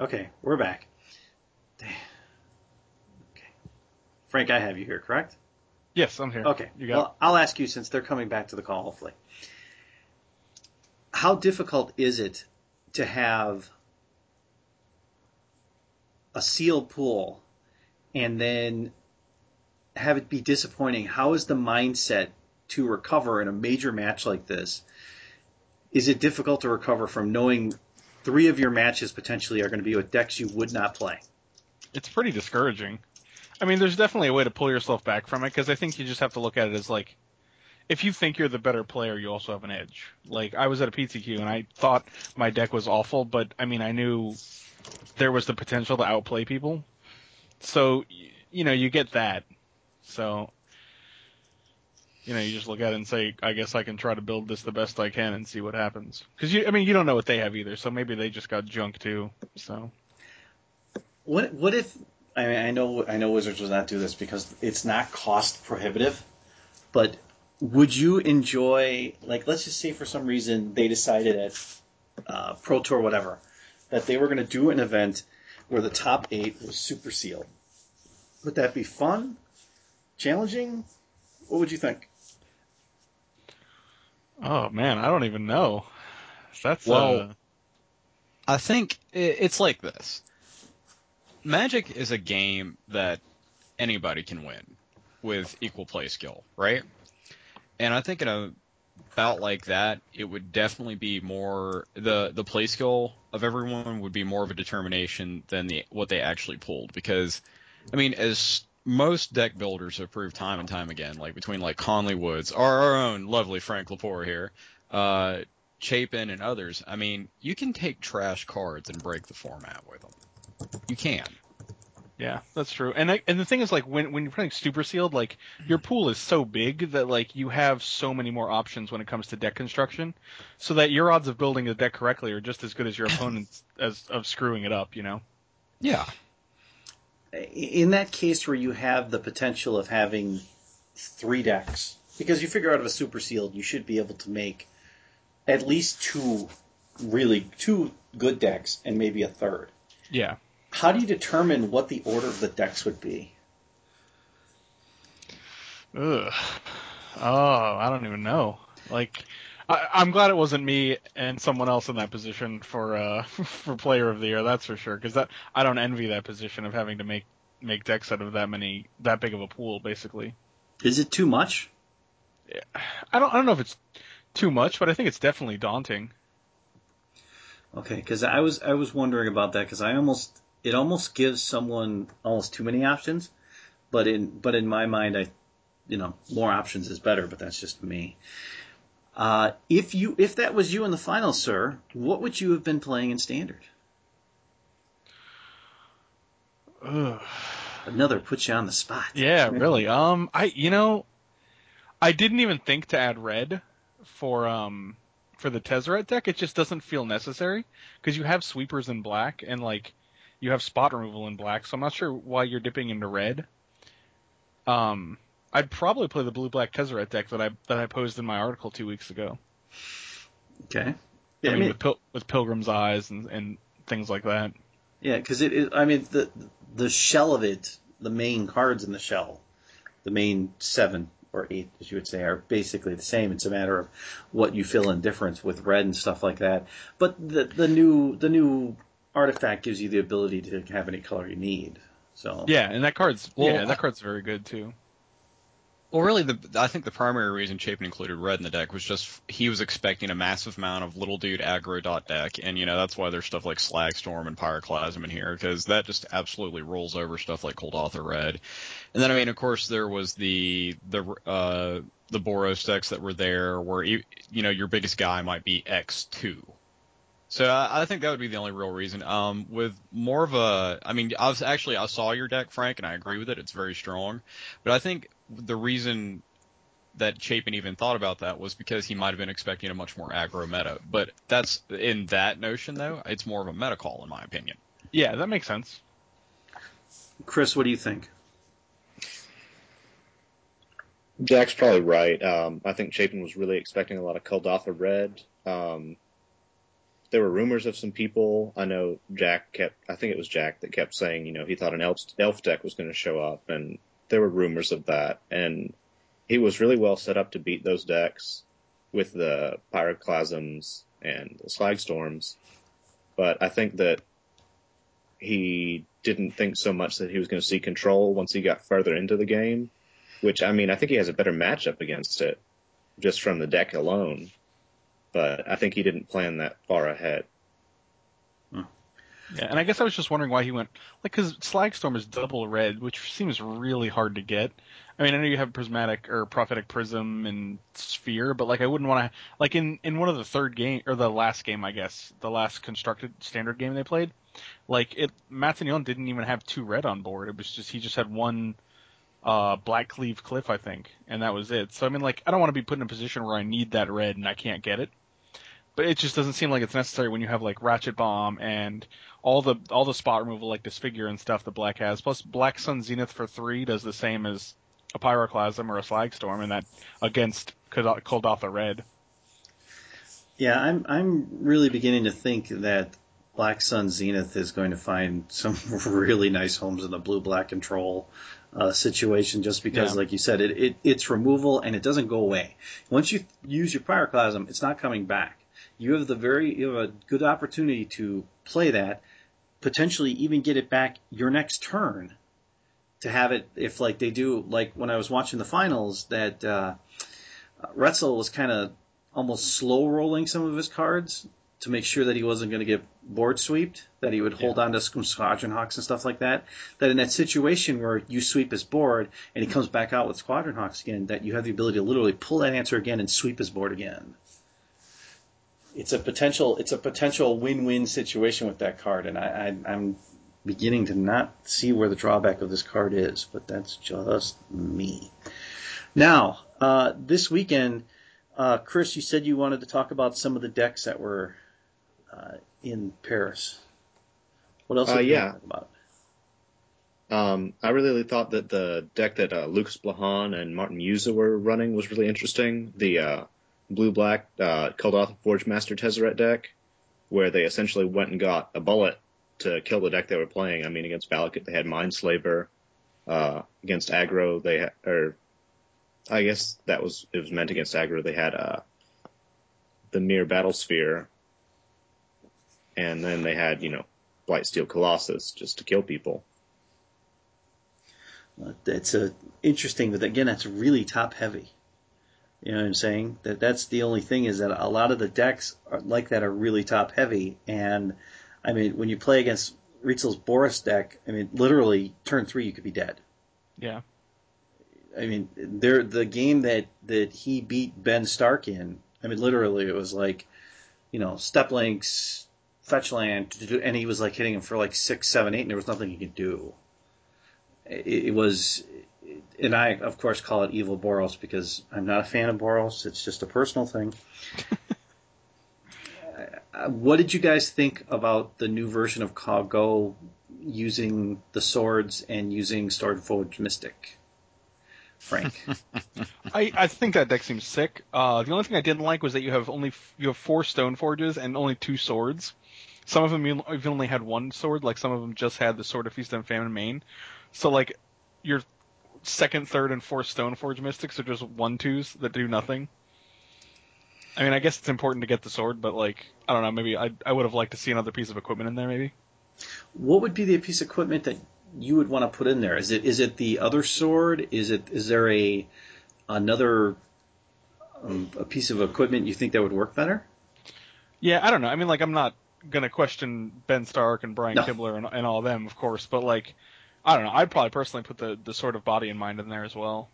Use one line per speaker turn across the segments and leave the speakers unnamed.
Okay, we're back. Okay. Frank, I have you here, correct?
Yes, I'm here.
Okay.
You got
well, I'll ask you since they're coming back to the call, hopefully. How difficult is it to have a seal pool and then have it be disappointing? How is the mindset to recover in a major match like this? Is it difficult to recover from knowing three of your matches potentially are going to be with decks you would not play?
it's pretty discouraging. I mean, there's definitely a way to pull yourself back from it because I think you just have to look at it as like, if you think you're the better player, you also have an edge. Like I was at a PTQ and I thought my deck was awful, but I mean, I knew there was the potential to outplay people. So, you know, you get that. So, you know, you just look at it and say, I guess I can try to build this the best I can and see what happens. Because you, I mean, you don't know what they have either, so maybe they just got junk too. So,
What what if I mean I know I know Wizards does not do this because it's not cost prohibitive, but would you enjoy like let's just say for some reason they decided at uh, Pro Tour whatever that they were going to do an event where the top eight was super sealed. Would that be fun? Challenging? What would you think?
Oh man, I don't even know. That's
Well,
uh,
I think it's like this. Magic is a game that anybody can win with equal play skill, right? And I think in a bout like that, it would definitely be more the the play skill of everyone would be more of a determination than the what they actually pulled because I mean as most deck builders have proved time and time again, like between like Conley Woods, our, our own lovely Frank Lepore here, uh, Chapin and others, I mean, you can take trash cards and break the format with them. You can.
Yeah, that's true. And I, and the thing is, like when when you're playing super sealed, like your pool is so big that like you have so many more options when it comes to deck construction, so that your odds of building a deck correctly are just as good as your opponent's as of screwing it up. You know.
Yeah.
In that case where you have the potential of having three decks, because you figure out of a super sealed, you should be able to make at least two really two good decks and maybe a third.
Yeah.
How do you determine what the order of the decks would be?
Ugh. Oh, I don't even know. Like, I, I'm glad it wasn't me and someone else in that position for uh for player of the year. That's for sure. Because that I don't envy that position of having to make make decks out of that many that big of a pool, basically.
Is it too much?
I don't I don't know if it's too much, but I think it's definitely daunting.
Okay, because I was I was wondering about that because I almost it almost gives someone almost too many options, but in but in my mind I, you know, more options is better. But that's just me. Uh, if you if that was you in the final, sir, what would you have been playing in standard?
Ugh.
Another puts you on the spot.
Yeah, really. Um, I you know, I didn't even think to add red for um for the Tezzeret deck. It just doesn't feel necessary because you have sweepers in black and like you have spot removal in black. So I'm not sure why you're dipping into red. Um, I'd probably play the blue black Tezzeret deck that I that I posed in my article two weeks ago.
Okay.
I
Yeah, I
mean,
mean,
with Pil- with Pilgrim's Eyes and and things like that.
yeah, because it, it. I mean, the the shell of it, the main cards in the shell, the main seven or eight, as you would say, are basically the same. It's a matter of what you fill in difference with red and stuff like that. But the the new the new artifact gives you the ability to have any color you need. So
Yeah, and that card's
Well,
yeah, that card's very good too.
Well, really, the I think the primary reason Chapin included red in the deck was just he was expecting a massive amount of little dude aggro dot deck, and you know that's why there's stuff like Slagstorm and Pyroclasm in here because that just absolutely rolls over stuff like Kuldotha Red. And then I mean, of course, there was the the uh, the Boros decks that were there where you, know your biggest guy might be X two. So I, I think that would be the only real reason. Um, with more of a, I mean, I was actually I saw your deck, Frank, and I agree with it. It's very strong, but I think the reason that Chapin even thought about that was because he might have been expecting a much more aggro meta. But that's in that notion though, it's more of a meta call in my opinion.
Yeah, that makes sense.
Chris, what do you think?
Jack's probably right. Um, I think Chapin was really expecting a lot of Kuldotha red. Um, there were rumors of some people. I know Jack kept, I think it was Jack that kept saying, you know, he thought an elf, elf deck was going to show up, and there were rumors of that. And he was really well set up to beat those decks with the Pyroclasms and the Slagstorms. But I think that he didn't think so much that he was going to see control once he got further into the game. Which, I mean, I think he has a better matchup against it just from the deck alone but I think he didn't plan that far ahead.
Yeah, and I guess I was just wondering why he went like because Slagstorm is double red, which seems really hard to get. I mean, I know you have prismatic or prophetic prism and sphere, but like I wouldn't want to like in in one of the third game or the last game, I guess the last constructed standard game they played, like it Matignon didn't even have two red on board. It was just he just had one uh black cleave cliff, I think, and that was it. So I mean, like I don't want to be put in a position where I need that red and I can't get it but it just doesn't seem like it's necessary when you have like ratchet bomb and all the all the spot removal like disfigure and stuff that black has. Plus, Black Sun Zenith for three does the same as a pyroclasm or a slagstorm, and that against Kuldotha red.
Yeah, I'm I'm really beginning to think that Black Sun Zenith is going to find some really nice homes in the blue black control uh, situation just because, yeah. like you said, it, it it's removal and it doesn't go away. Once you use your pyroclasm, it's not coming back you have the very you have a good opportunity to play that, potentially even get it back your next turn. To have it, if like they do, like when I was watching the finals, that uh, Retzel was kind of almost slow rolling some of his cards to make sure that he wasn't going to get board swept, that he would hold yeah. on to some Squadron Hawks and stuff like that. That in that situation where you sweep his board and he comes back out with Squadron Hawks again, that you have the ability to literally pull that answer again and sweep his board again it's a potential it's a potential win-win situation with that card, and I, I I'm beginning to not see where the drawback of this card is, but that's just me. Now, uh, this weekend, uh, Chris, you said you wanted to talk about some of the decks that were uh, in Paris. What else?
Uh, yeah. about? Um, I really thought that the deck that uh, Lukas Blohon and Martin Juza were running was really interesting. The uh, blue black uh, Kuldotha Forgemaster Tezzeret deck, where they essentially went and got a bullet to kill the deck they were playing. I mean, against Valakut they had Mindslaver. Uh, against aggro they had, or I guess that was it was meant against aggro. They had uh, the Myr Battlesphere, and then they had you know Blightsteel Colossus just to kill people.
It's a interesting, but again, that's really top heavy. You know what I'm saying? That that's the only thing is that a lot of the decks are, like that are really top heavy, and I mean when you play against Ritzel's Boros deck, I mean literally turn three you could be dead.
Yeah.
I mean, there the game that that he beat Ben Stark in. I mean, literally, it was like, you know, Steppe Lynx, fetch land, and he was like hitting him for like six, seven, eight, and there was nothing he could do. It, it was and I, of course, call it Evil Boros because I'm not a fan of Boros. It's just a personal thing. Uh, what did you guys think about the new version of Caw-Go using the swords and using Stoneforge Mystic? Frank,
I, I think that deck seems sick. Uh, the only thing I didn't like was that you have only you have four stone forges and only two swords. Some of them you've only had one sword, like some of them just had the Sword of Feast and Famine main. So like you're second, third, and fourth Stoneforge Mystics are just one twos that do nothing. I mean, I guess it's important to get the sword, but like, I don't know, maybe I I would have liked to see another piece of equipment in there, maybe.
What would be the piece of equipment that you would want to put in there? Is it is it the other sword? Is it is there a another um, a piece of equipment you think that would work better?
Yeah, I don't know. I mean, like, I'm not gonna question Ben Stark and Brian no. Kibler and, and all of them, of course, but like, I don't know. I'd probably personally put the the Sword of Body and Mind in there as well.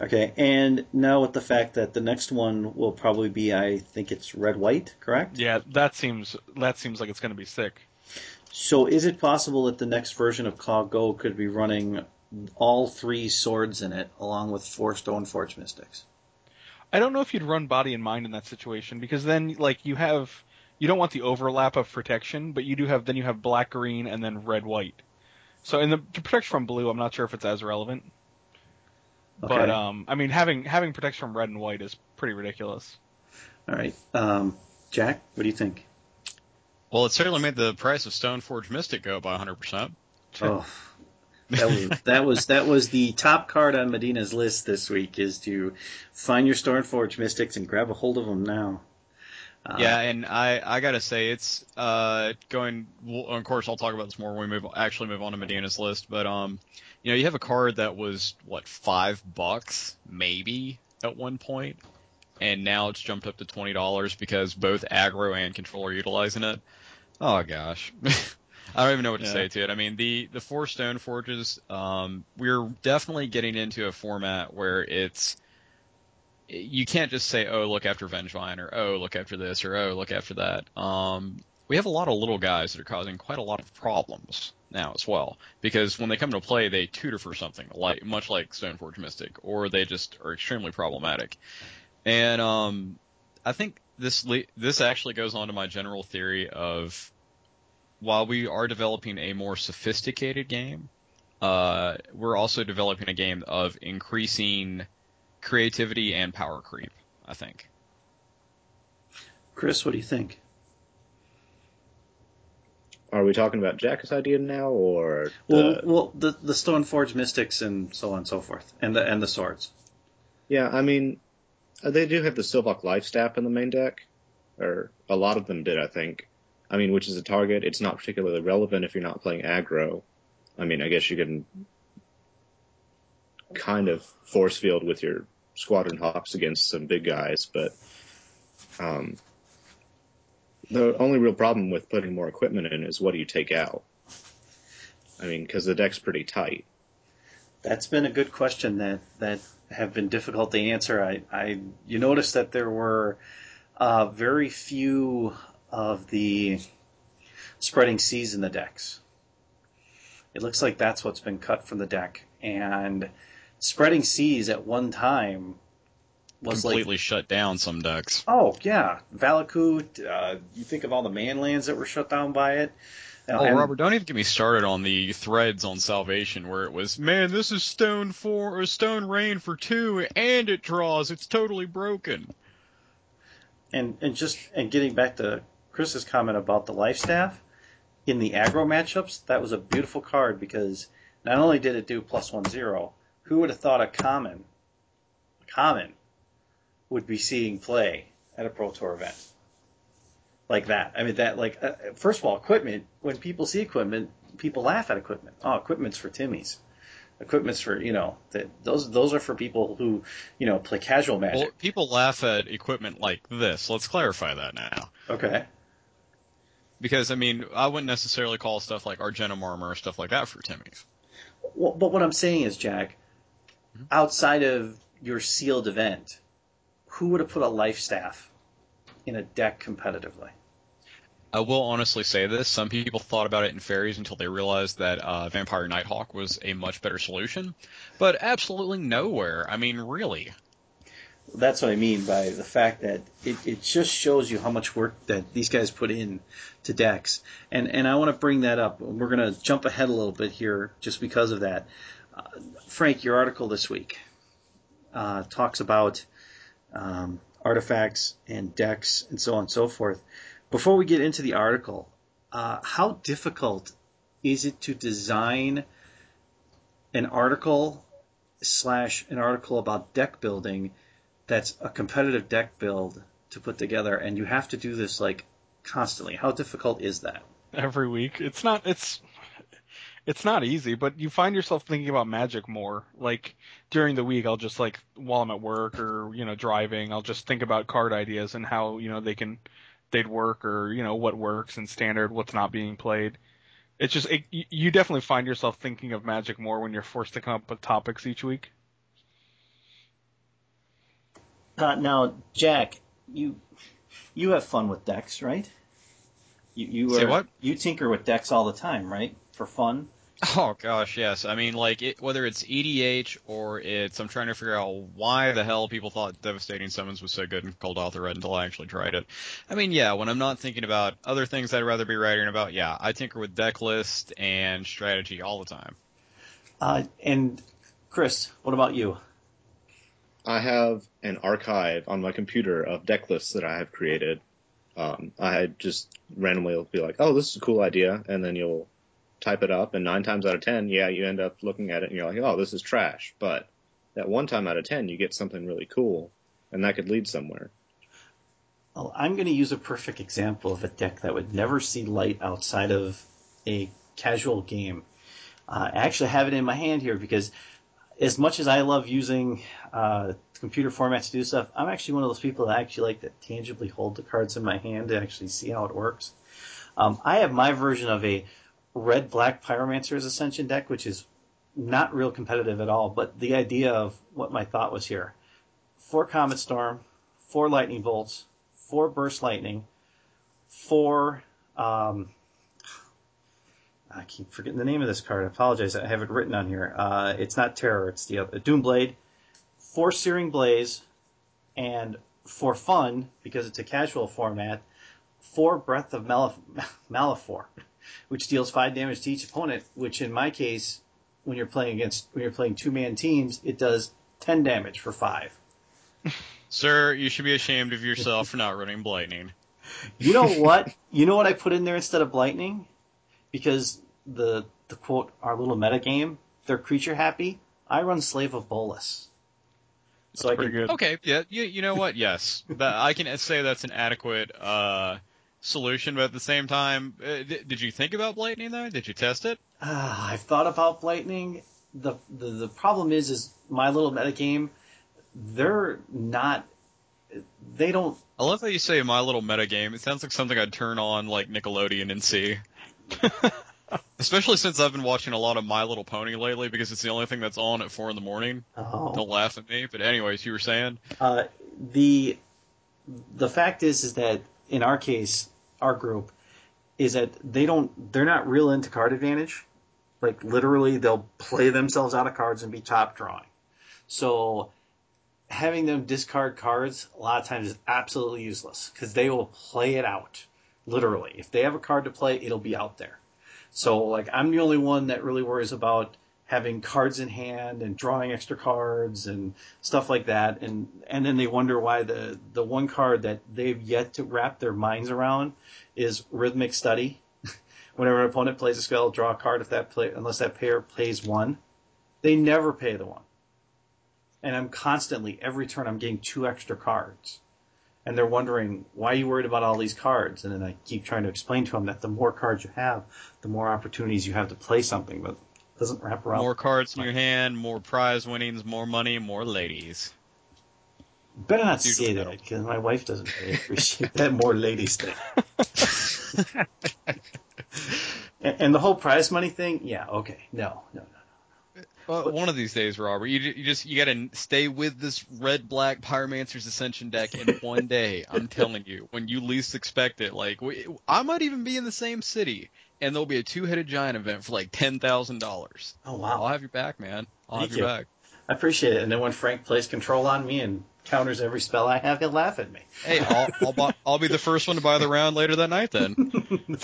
Okay, and now with the fact that the next one will probably be, I think it's red white, correct?
Yeah, that seems that seems like it's going to be sick.
So, is it possible that the next version of Caw-Go could be running all three swords in it, along with four Stoneforge Mystics?
I don't know if you'd run body and mind in that situation because then, like, you have you don't want the overlap of protection, but you do have then you have black green and then red white. So in the protection from blue, I'm not sure if it's as relevant. Okay. But um, I mean, having having protection from red and white is pretty ridiculous.
All right, um, Jack, what do you think?
Well, it certainly made the price of Stoneforge Mystic go up by 100%.
Oh, that was that was that was the top card on Medina's list this week. Is to find your Stoneforge Mystics and grab a hold of them now. Uh,
yeah, and I I gotta say it's uh going. Well, of course, I'll talk about this more when we move actually move on to Medina's list. But um, you know, you have a card that was what five bucks maybe at one point, and now it's jumped up to twenty dollars because both aggro and control are utilizing it. Oh gosh. I don't even know what to
Yeah.
say to it. I mean, the the four stone forges, um, we're definitely getting into a format where it's you can't just say, oh, look after Vengevine, or oh, look after this, or oh, look after that. Um, we have a lot of little guys that are causing quite a lot of problems now as well, because when they come to play, they tutor for something, like much like Stoneforge Mystic, or they just are extremely problematic. And um, I think this le- this actually goes on to my general theory of while we are developing a more sophisticated game, uh, we're also developing a game of increasing creativity and power creep. I think.
Chris, what do you think?
Are we talking about Jack's idea now, or
Well,
the,
well, the the Stoneforge Mystics and so on and so forth, and the and the swords.
yeah? I mean, they do have the Sylvok Life Staff in the main deck, or a lot of them did, I think. I mean, which is a target. It's not particularly relevant if you're not playing aggro. I mean, I guess you can kind of force field with your Squadron Hawks against some big guys, but um, the only real problem with putting more equipment in is what do you take out? I mean, because the deck's pretty tight.
That's been a good question that that have been difficult to answer. I, I you notice that there were uh, very few of the spreading seas in the decks. It looks like that's what's been cut from the deck, and spreading seas at one time was like
completely shut down some decks.
Oh yeah, Valakut. Uh, you think of all the manlands that were shut down by it. Uh,
Oh,
and-
Robert, don't even get me started on the threads on Salvation where it was, man, this is Stone Four or Stone Rain for two, and it draws. It's totally broken.
And and just and getting back to Chris's comment about the life staff in the aggro matchups, that was a beautiful card because not only did it do plus one zero, who would have thought a common, a common, would be seeing play at a Pro Tour event like that? I mean, that like uh, first of all, equipment. When people see equipment, people laugh at equipment. Oh, equipment's for Timmies. Equipment's for you know that those those are for people who you know play casual magic.
Well, people laugh at equipment like this. Let's clarify that now.
okay.
Because, I mean, I wouldn't necessarily call stuff like Argentum Armor or stuff like that for Timmy's.
Well, but what I'm saying is, Jack, outside of your sealed event, who would have put a life staff in a deck competitively?
I will honestly say this. Some people thought about it in fairies until they realized that uh, Vampire Nighthawk was a much better solution. But absolutely nowhere. I mean, really.
That's what I mean by the fact that it, it just shows you how much work that these guys put in to decks. And and I want to bring that up. We're going to jump ahead a little bit here just because of that. Frank, your article this week uh, talks about um, artifacts and decks and so on and so forth. Before we get into the article, uh, how difficult is it to design an article slash an article about deck building that's a competitive deck build to put together, and you have to do this like constantly. How difficult is that?
every week. It's not it's it's not easy, but you find yourself thinking about magic more. Like during the week, I'll just like while I'm at work or you know driving, I'll just think about card ideas and how you know they can they'd work or you know what works in standard, what's not being played. It's just it, you- you definitely find yourself thinking of magic more when you're forced to come up with topics each week.
Uh, now, Jack, you you have fun with decks, right? You you
Say
are-
what?
You tinker with decks all the time, right? For fun.
Oh gosh, yes. I mean, like it, whether it's EDH or it's I'm trying to figure out why the hell people thought Devastating Summons was so good in Kuldotha Red until I actually tried it. I mean, yeah, when I'm not thinking about other things I'd rather be writing about, yeah, I tinker with deck list and strategy all the time.
Uh, and Chris, what about you?
I have an archive on my computer of deck lists that I have created. Um, I just randomly will be like, oh, this is a cool idea, and then you'll type it up, and nine times out of ten, yeah, you end up looking at it and you're like, oh, this is trash. But that one time out of ten, you get something really cool, and that could lead somewhere.
Well, I'm going to use a perfect example of a deck that would never see light outside of a casual game. Uh, I actually have it in my hand here because as much as I love using uh, computer formats to do stuff, I'm actually one of those people that actually like to tangibly hold the cards in my hand to actually see how it works. Um, I have my version of a red black Pyromancer's Ascension deck, which is not real competitive at all, but the idea of what my thought was here. Four Comet Storm, four Lightning Bolts, four Burst Lightning, four um, I keep forgetting the name of this card. I apologize. I have it written on here. Uh, it's not Terror. It's the other Doomblade. Four Searing Blaze, and for fun because it's a casual format, four Breath of Malif- Malfegor, which deals five damage to each opponent. Which in my case, when you're playing against when you're playing two man teams, it does ten damage for five.
Sir, you should be ashamed of yourself for not running Blightning.
You know what? you know what I put in there instead of Lightning? because the the quote our little meta game they're creature happy. I run Slave of Bolas.
So I can, good.
Okay, yeah, you, you know what? Yes, that, I can say that's an adequate uh, solution. But at the same time, uh, did you think about Blightning though? Did you test it?
Uh, I've thought about Blightning. The, the the problem is, is my little meta game. They're not. They don't.
I love how you say my little meta game. It sounds like something I'd turn on like Nickelodeon and see. Especially since I've been watching a lot of My Little Pony lately because it's the only thing that's on at four in the morning.
Oh.
Don't laugh at me. But anyways, you were saying?
Uh, the the fact is is that in our case, our group is that they don't they're not real into card advantage. Like literally, they'll play themselves out of cards and be top drawing. So having them discard cards a lot of times is absolutely useless because they will play it out. Literally, if they have a card to play, it'll be out there. So like I'm the only one that really worries about having cards in hand and drawing extra cards and stuff like that and and then they wonder why the the one card that they've yet to wrap their minds around is Rhystic Study. Whenever an opponent plays a spell, draw a card if that play unless that pair plays one. They never pay the one. And I'm constantly every turn I'm getting two extra cards and they're wondering why are you worried about all these cards and then i keep trying to explain to them that the more cards you have the more opportunities you have to play something but it doesn't wrap around
more cards in your hand more prize winnings more money more ladies.
Better not say that because my wife doesn't really appreciate that more ladies thing. And, and the whole prize money thing? Yeah okay. No no no
well, one of these days, Robert, you, you just you got to stay with this red black Pyromancer's Ascension deck in one day. I'm telling you, when you least expect it, like we, I might even be in the same city, and there'll be a two-headed giant event for like ten thousand dollars.
Oh wow!
I'll have your back, man. I'll
Thank
have your
you.
back.
I appreciate it. And then when Frank plays control on me and counters every spell I have, he'll laugh at me.
Hey, I'll I'll, buy, I'll be the first one to buy the round later that night. Then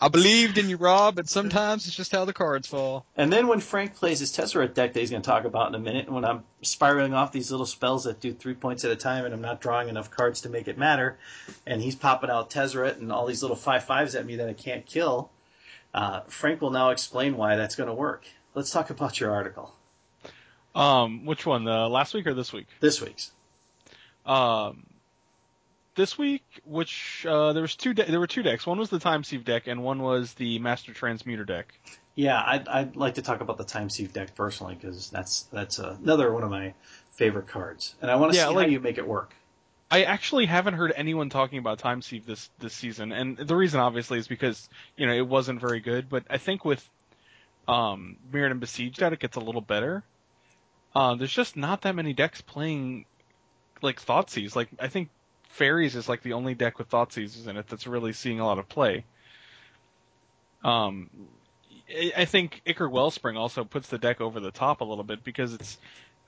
I believed in you, Rob, but sometimes it's just how the cards fall.
And then when Frank plays his Tezzeret deck that he's going to talk about in a minute, and when I'm spiraling off these little spells that do three points at a time, and I'm not drawing enough cards to make it matter, and he's popping out Tezzeret and all these little five fives at me that I can't kill, uh, Frank will now explain why that's going to work. Let's talk about your article.
Um, which one? The last week or this week?
This week's.
Um, this week, which uh, there was two de- there were two decks. One was the Time Sieve deck, and one was the Master Transmuter deck.
Yeah, I'd, I'd like to talk about the Time Sieve deck personally because that's that's another one of my favorite cards, and I want to
Yeah,
see
like-
how you make it work.
I actually haven't heard anyone talking about Time Sieve this this season, and the reason obviously is because you know it wasn't very good. But I think with um, Mirrodin Besieged out, it gets a little better. Uh, there's just not that many decks playing like Thoughtseize. Like I think Fairies is like the only deck with Thoughtseizes in it that's really seeing a lot of play. Um, I- think Ichor Wellspring also puts the deck over the top a little bit because it's.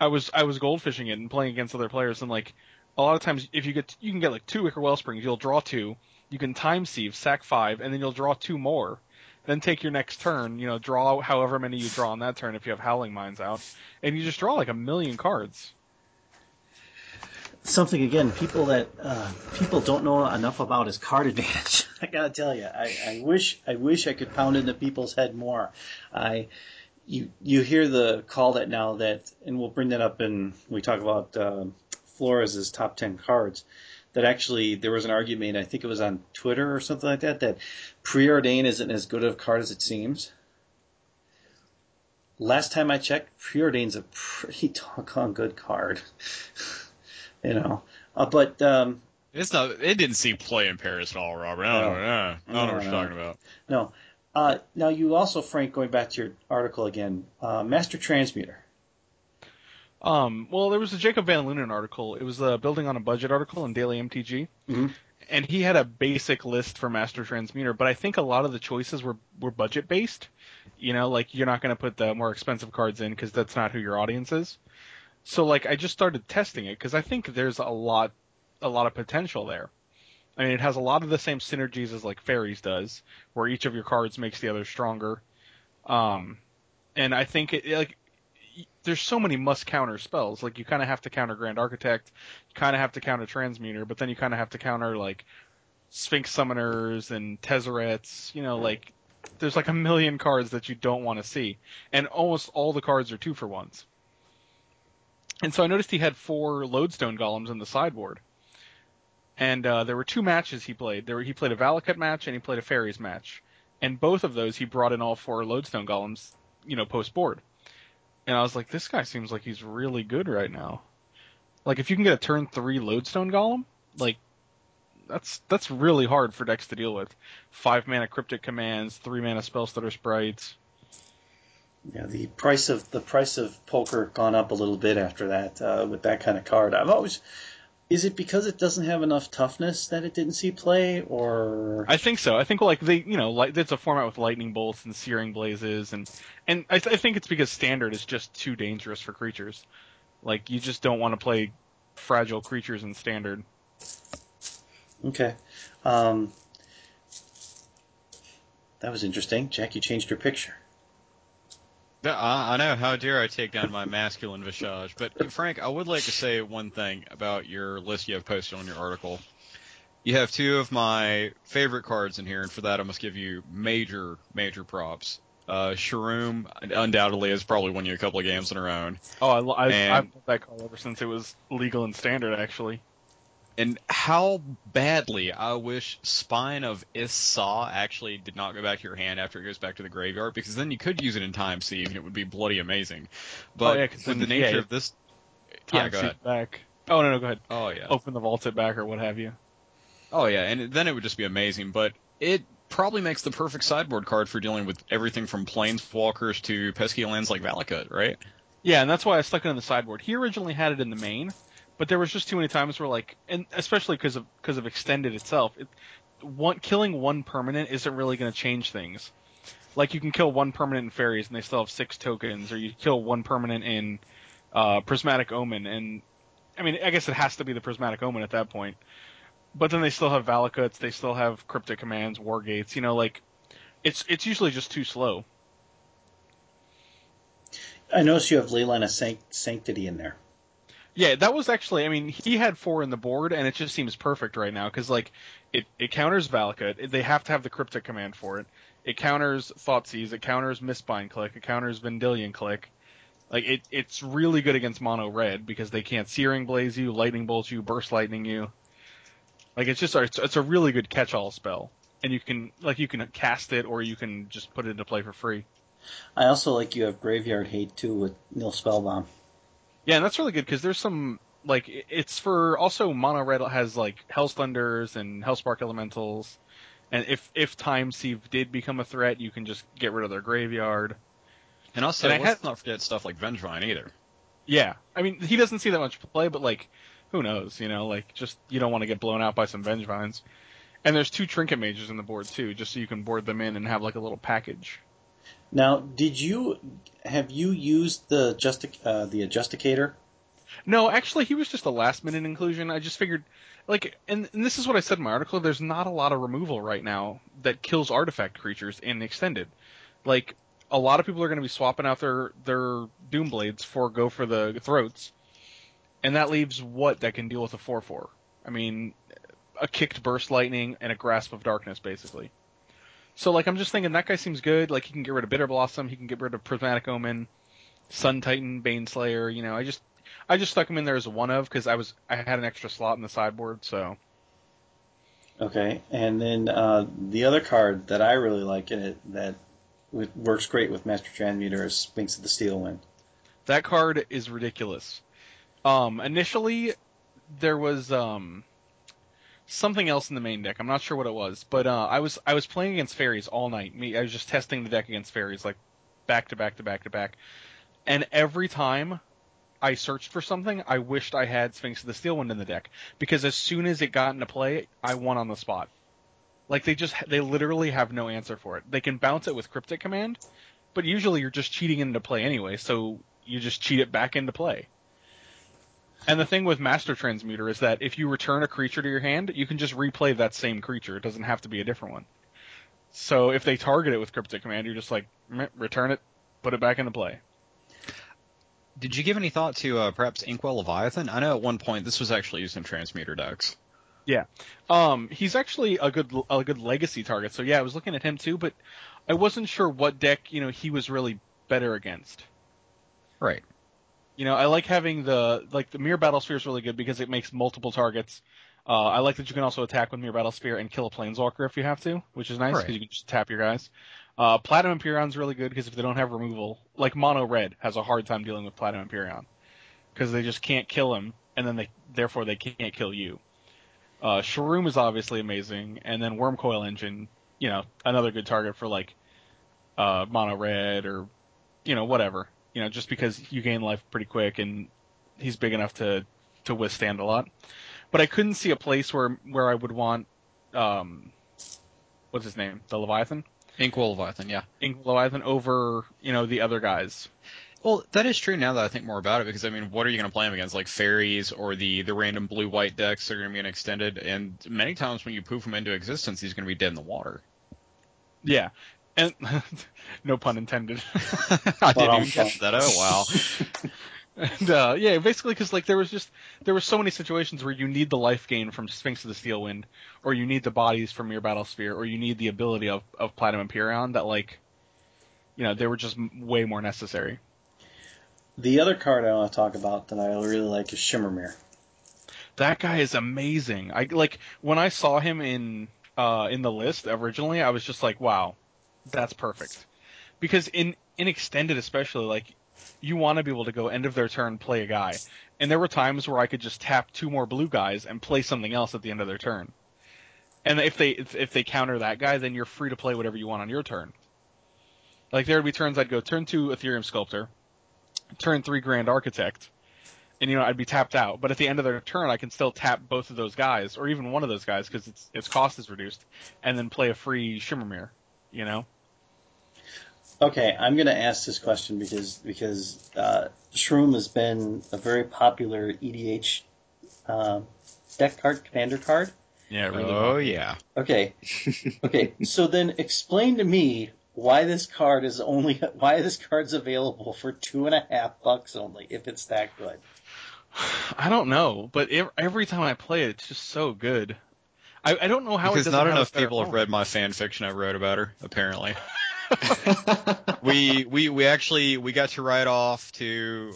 I was I was goldfishing it and playing against other players and like a lot of times if you get you can get like two Ichor Wellsprings, you'll draw two, you can time sieve, sack five, and then you'll draw two more. Then take your next turn, you know, draw however many you draw on that turn if you have Howling Mines out, and you just draw like a million cards.
something again. People that uh, people don't know enough about is card advantage. I gotta tell you, I, I wish I wish I could pound into people's head more. I you you hear the call that now that, and we'll bring that up in we talk about uh, Flores' top ten cards. That actually there was an argument. I think it was on Twitter or something like that. That preordain isn't as good of a card as it seems. Last time I checked, preordain's a pretty doggone good card. you know, uh, but um,
It's not. It didn't see play in Paris at all, Robert. I don't
No.
know. I don't know what you're
no.
talking about.
no. Uh, now you also, Frank, going back to your article again, uh, Master Transmuter.
Um, well, there was a Jacob Van Lunen article. It was a building on a budget article in Daily MTG,
Mhm.
and he had a basic list for Master Transmuter. But I think a lot of the choices were were budget based. You know, like you're not going to put the more expensive cards in because that's not who your audience is. So like I just started testing it because I think there's a lot a lot of potential there. I mean, it has a lot of the same synergies as like Fairies does, where each of your cards makes the other stronger. Um, and I think it like there's so many must counter spells. Like you kind of have to counter Grand Architect, you kind of have to counter Transmuter, but then you kind of have to counter like Sphinx Summoners and Tezzerets. You know, like there's like a million cards that you don't want to see, and almost all the cards are two for ones. And so I noticed he had four Lodestone Golems in the sideboard. And uh, there were two matches he played. There were, he played a Valakut match and he played a Fairies match. And both of those he brought in all four Lodestone Golems, you know, post board. And I was like, this guy seems like he's really good right now. Like if you can get a turn three Lodestone Golem, like that's that's really hard for decks to deal with. Five mana cryptic commands, three mana spell stutter sprites.
Yeah, the price of the price of poker gone up a little bit after that uh, with that kind of card. I've always. Is it because it doesn't have enough toughness that it didn't see play, or
I think so. I think like they, you know, like it's a format with lightning bolts and searing blazes, and and I, th- I think it's because standard is just too dangerous for creatures. Like you just don't want to play fragile creatures in standard.
okay? Um, that was interesting, Jack. You changed your picture.
I, I know. How dare I take down my masculine visage? But Frank, I would like to say one thing about your list you have posted on your article. You have two of my favorite cards in here, and for that I must give you major, major props. Uh, Sharuum undoubtedly has probably won you a couple of games on her own.
Oh, I, I,
and,
I've loved that card ever since it was legal and standard. Actually,
And how badly I wish Spine of Ish Sah actually did not go back to your hand after it goes back to the graveyard, because then you could use it in Time Sieve, and it would be bloody amazing. But
Oh, yeah,
with the nature
yeah,
of this, yeah,
Time
go ahead.
back. Oh no, no, go ahead.
Oh yeah.
Open the vault it back or what have you.
Oh yeah, and then it would just be amazing. But it probably makes the perfect sideboard card for dealing with everything from planeswalkers to pesky lands like Valakut, right?
Yeah, and that's why I stuck it in the sideboard. He originally had it in the main, but there was just too many times where like, and especially because of because of extended itself, it, one killing one permanent isn't really going to change things. Like you can kill one permanent in fairies and they still have six tokens, or you kill one permanent in uh, prismatic omen, and I mean, I guess it has to be the prismatic omen at that point. But then they still have Valakuts, they still have cryptic commands, war gates. You know, like it's it's usually just too slow.
I notice you have Leyline of Sanct- Sanctity in there.
Yeah, that was actually. I mean, he had four in the board, and it just seems perfect right now because like it it counters Valakut. They have to have the cryptic command for it. It counters Thoughtseize. It counters Mistbind Clique. It counters Vendilion Clique. Like it, it's really good against mono red because they can't Searing Blaze you, Lightning Bolt you, Burst Lightning you. Like it's just it's, it's a really good catch-all spell, and you can like you can cast it or you can just put it into play for free.
I also like you have Graveyard Hate too with Nil Spellbomb.
Yeah, and that's really good because there's some like it's for also mono red has like Hell's Thunders and Hellspark Elementals, and if if Time Sieve did become a threat, you can just get rid of their graveyard.
And also,
And
let's
had-
not forget stuff like Vengevine either.
Yeah, I mean he doesn't see that much play, but like who knows, you know, like just you don't want to get blown out by some Vengevines. And there's two Trinket Mages in the board too, just so you can board them in and have like a little package.
Now, did you have you used the uh, the adjusticator?
No, actually, he was just a last minute inclusion. I just figured, like, and, and this is what I said in my article. There's not a lot of removal right now that kills artifact creatures in extended. Like, a lot of people are going to be swapping out their their Doom Blades for go for the throats, and that leaves what that can deal with a four four. I mean, a kicked burst lightning and a grasp of darkness, basically. So like I'm just thinking that guy seems good. Like he can get rid of Bitter Blossom, he can get rid of Prismatic Omen, Sun Titan, Baneslayer. You know, I just I just stuck him in there as one of because I was I had an extra slot in the sideboard. So
Okay, and then uh, the other card that I really like in it that w- works great with Master Transmuter is Sphinx of the Steel Wind.
that card is ridiculous. Um, initially there was um something else in the main deck. I'm not sure what it was, but uh, I was I was playing against fairies all night. Me, I was just testing the deck against fairies, like back to back to back to back. And every time I searched for something, I wished I had Sphinx of the Steel Wind in the deck because as soon as it got into play, I won on the spot. Like they just they literally have no answer for it. They can bounce it with Cryptic Command, but usually you're just cheating into play anyway, so you just cheat it back into play. And the thing with Master Transmuter is that if you return a creature to your hand, you can just replay that same creature. It doesn't have to be a different one. So if they target it with Cryptic Command, you're just like, return it, put it back into play.
Did you give any thought to uh, perhaps Inkwell Leviathan? I know at one point this was actually used in transmuter decks.
Um, he's actually a good a good legacy target. So yeah, I was looking at him too, but I wasn't sure what deck you know he was really better against.
Right.
You know, I like having the like the Myr Battlesphere is really good because it makes multiple targets. Uh, I like that you can also attack with Myr Battlesphere and kill a planeswalker if you have to, which is nice because
Right.
you can just tap your guys. Uh, Platinum Emperion's really good because if they don't have removal, like Mono Red has a hard time dealing with Platinum Emperion because they just can't kill him, and then they therefore they can't kill you. Uh, Sharuum is obviously amazing, and then Wurmcoil Engine, you know, another good target for like uh, Mono Red or you know whatever, you know, just because you gain life pretty quick and he's big enough to to withstand a lot. But I couldn't see a place where where I would want um, what's his name, the Leviathan,
Inkwell Leviathan, yeah.
Ink Leviathan over you know the other guys.
Well, that is true now that I think more about it because I mean, what are you going to play him against? Like fairies or the the random blue white decks that are going to be an extended, and many times when you poof him into existence, he's going to be dead in the water.
Yeah, and no pun intended.
I didn't even catch that. Oh wow.
And uh, yeah, basically because like there was just there were so many situations where you need the life gain from Sphinx of the Steel Wind, or you need the bodies from your Battle Sphere, or you need the ability of of Platinum Emperion that like, you know, they were just way more necessary.
The other card I want to talk about that I really like is Shimmer Myr.
That guy is amazing. I like when I saw him in uh in the list originally, I was just like, wow, that's perfect. Because in in extended especially, like you want to be able to go end of their turn play a guy. And there were times where I could just tap two more blue guys and play something else at the end of their turn. And if they if, if they counter that guy, then you're free to play whatever you want on your turn. Like there would be turns I'd go turn two Etherium Sculptor, turn three Grand Architect, and you know I'd be tapped out. But at the end of their turn, I can still tap both of those guys, or even one of those guys, because its its cost is reduced, and then play a free Shimmer Myr. You know?
Okay, I'm going to ask this question because because uh, Sharuum has been a very popular EDH um, deck card, commander card.
Yeah, Really
oh yeah.
Okay, okay. so then explain to me why this card is only why this card's available for two and a half bucks only if it's that good.
I don't know, but every time I play it, it's just so good. I, I don't know how it
Because
doesn't
not
have a
enough
better
people have read my fan fiction I wrote about her. Apparently, we we we actually we got to ride off to